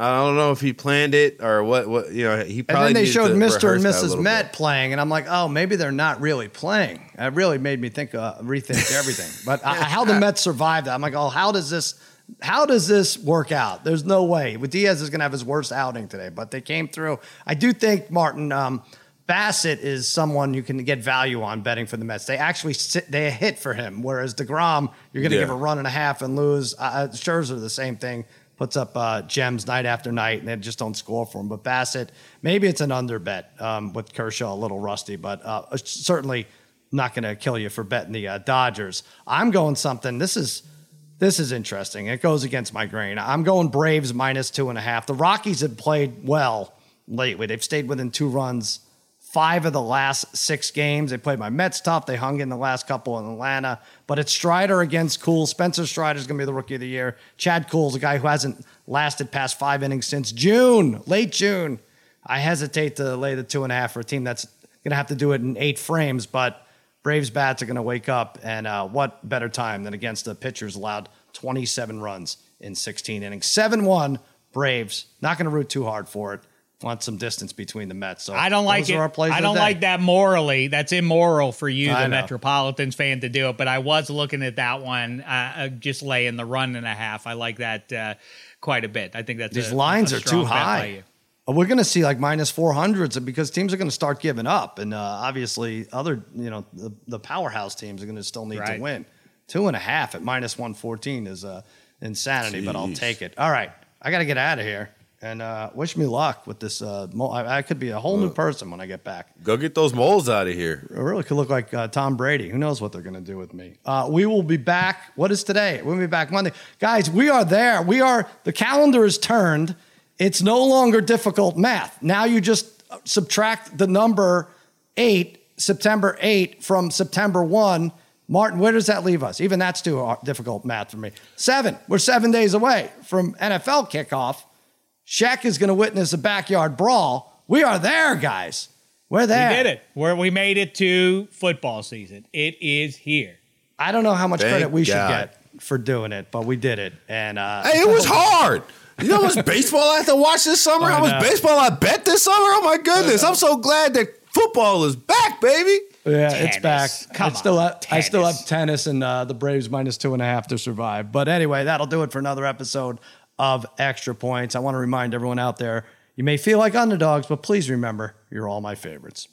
Speaker 4: I don't know if he planned it or what. What you know, he probably.
Speaker 2: And then they showed Mr. and Mrs. Met
Speaker 4: bit.
Speaker 2: playing, and I'm like, oh, maybe they're not really playing. It really made me think, uh, rethink everything. But uh, how the Mets survived that, I'm like, oh, how does this, how does this work out? There's no way. With Diaz is going to have his worst outing today, but they came through. I do think Martin um, Bassitt is someone you can get value on betting for the Mets. They actually sit, they hit for him, whereas deGrom, you're going to
Speaker 4: Yeah.
Speaker 2: give a run and a half and lose. Uh, Scherzer, the same thing puts up uh, gems night after night, and they just don't score for him. But Bassitt, maybe it's an under bet um, with Kershaw a little rusty, but uh, certainly not going to kill you for betting the uh, Dodgers. I'm going something. This is this is interesting. It goes against my grain. I'm going Braves minus two and a half. The Rockies have played well lately. They've stayed within two runs five of the last six games. They played my Mets tough. They hung in the last couple in Atlanta. But it's Strider against Kuhl. Spencer Strider is going to be the rookie of the year. Chad Kuhl's a guy who hasn't lasted past five innings since June, late June. I hesitate to lay the two and a half for a team that's going to have to do it in eight frames, but Braves bats are going to wake up. And uh, what better time than against the pitchers allowed 27 runs in 16 innings? 7 1, Braves. Not going to root too hard for it. Want some distance between the Mets. So
Speaker 3: I don't like
Speaker 2: those
Speaker 3: it.
Speaker 2: are our plays
Speaker 3: I don't like that morally. That's immoral for you,
Speaker 2: I
Speaker 3: the
Speaker 2: know.
Speaker 3: Metropolitans fan, to do it. But I was looking at that one, uh, uh, just laying the run and a half. I like that uh, quite a bit. I think that's
Speaker 2: These
Speaker 3: a-
Speaker 2: lines
Speaker 3: a
Speaker 2: are too high. Uh, We're going to see like minus 400s because teams are going to start giving up. And uh, obviously, other, you know, the, the powerhouse teams are going to still need
Speaker 3: Right.
Speaker 2: to win. Two and a half at minus 114 is uh, insanity, but I'll take it. All right. I got to get out of here. And uh, wish me luck with this. Uh, mo- I, I could be a whole new person when I get back.
Speaker 4: Go get those moles out of here.
Speaker 2: I really could look like uh, Tom Brady. Who knows what they're going to do with me? Uh, we will be back. What is today? We'll be back Monday. Guys, we are there. We are, the calendar is turned. It's no longer difficult math. Now you just subtract the number eight, September 8 from September 1. Martin, where does that leave us? Even that's too hard- difficult math for me. Seven. We're seven days away from NFL kickoff. Shaq is going to witness a backyard brawl. We are there, guys. We're there.
Speaker 3: We did it. Where we made it to football season. It is here.
Speaker 2: I don't know how much
Speaker 4: Thank
Speaker 2: credit we should get for doing it, but we did it. And uh,
Speaker 4: Hey, it was hard. You know how much baseball I had to watch this summer?
Speaker 2: I
Speaker 4: How much baseball I bet this summer? Oh my goodness. I'm so glad that football is back, baby.
Speaker 2: Yeah, it's back.
Speaker 3: Come
Speaker 2: I still
Speaker 3: on,
Speaker 2: have, I still
Speaker 3: tennis.
Speaker 2: have tennis and uh, the Braves minus two and a half to survive. But anyway, that'll do it for another episode of Extra Points. I want to remind everyone out there, you may feel like underdogs, but please remember, you're all my favorites.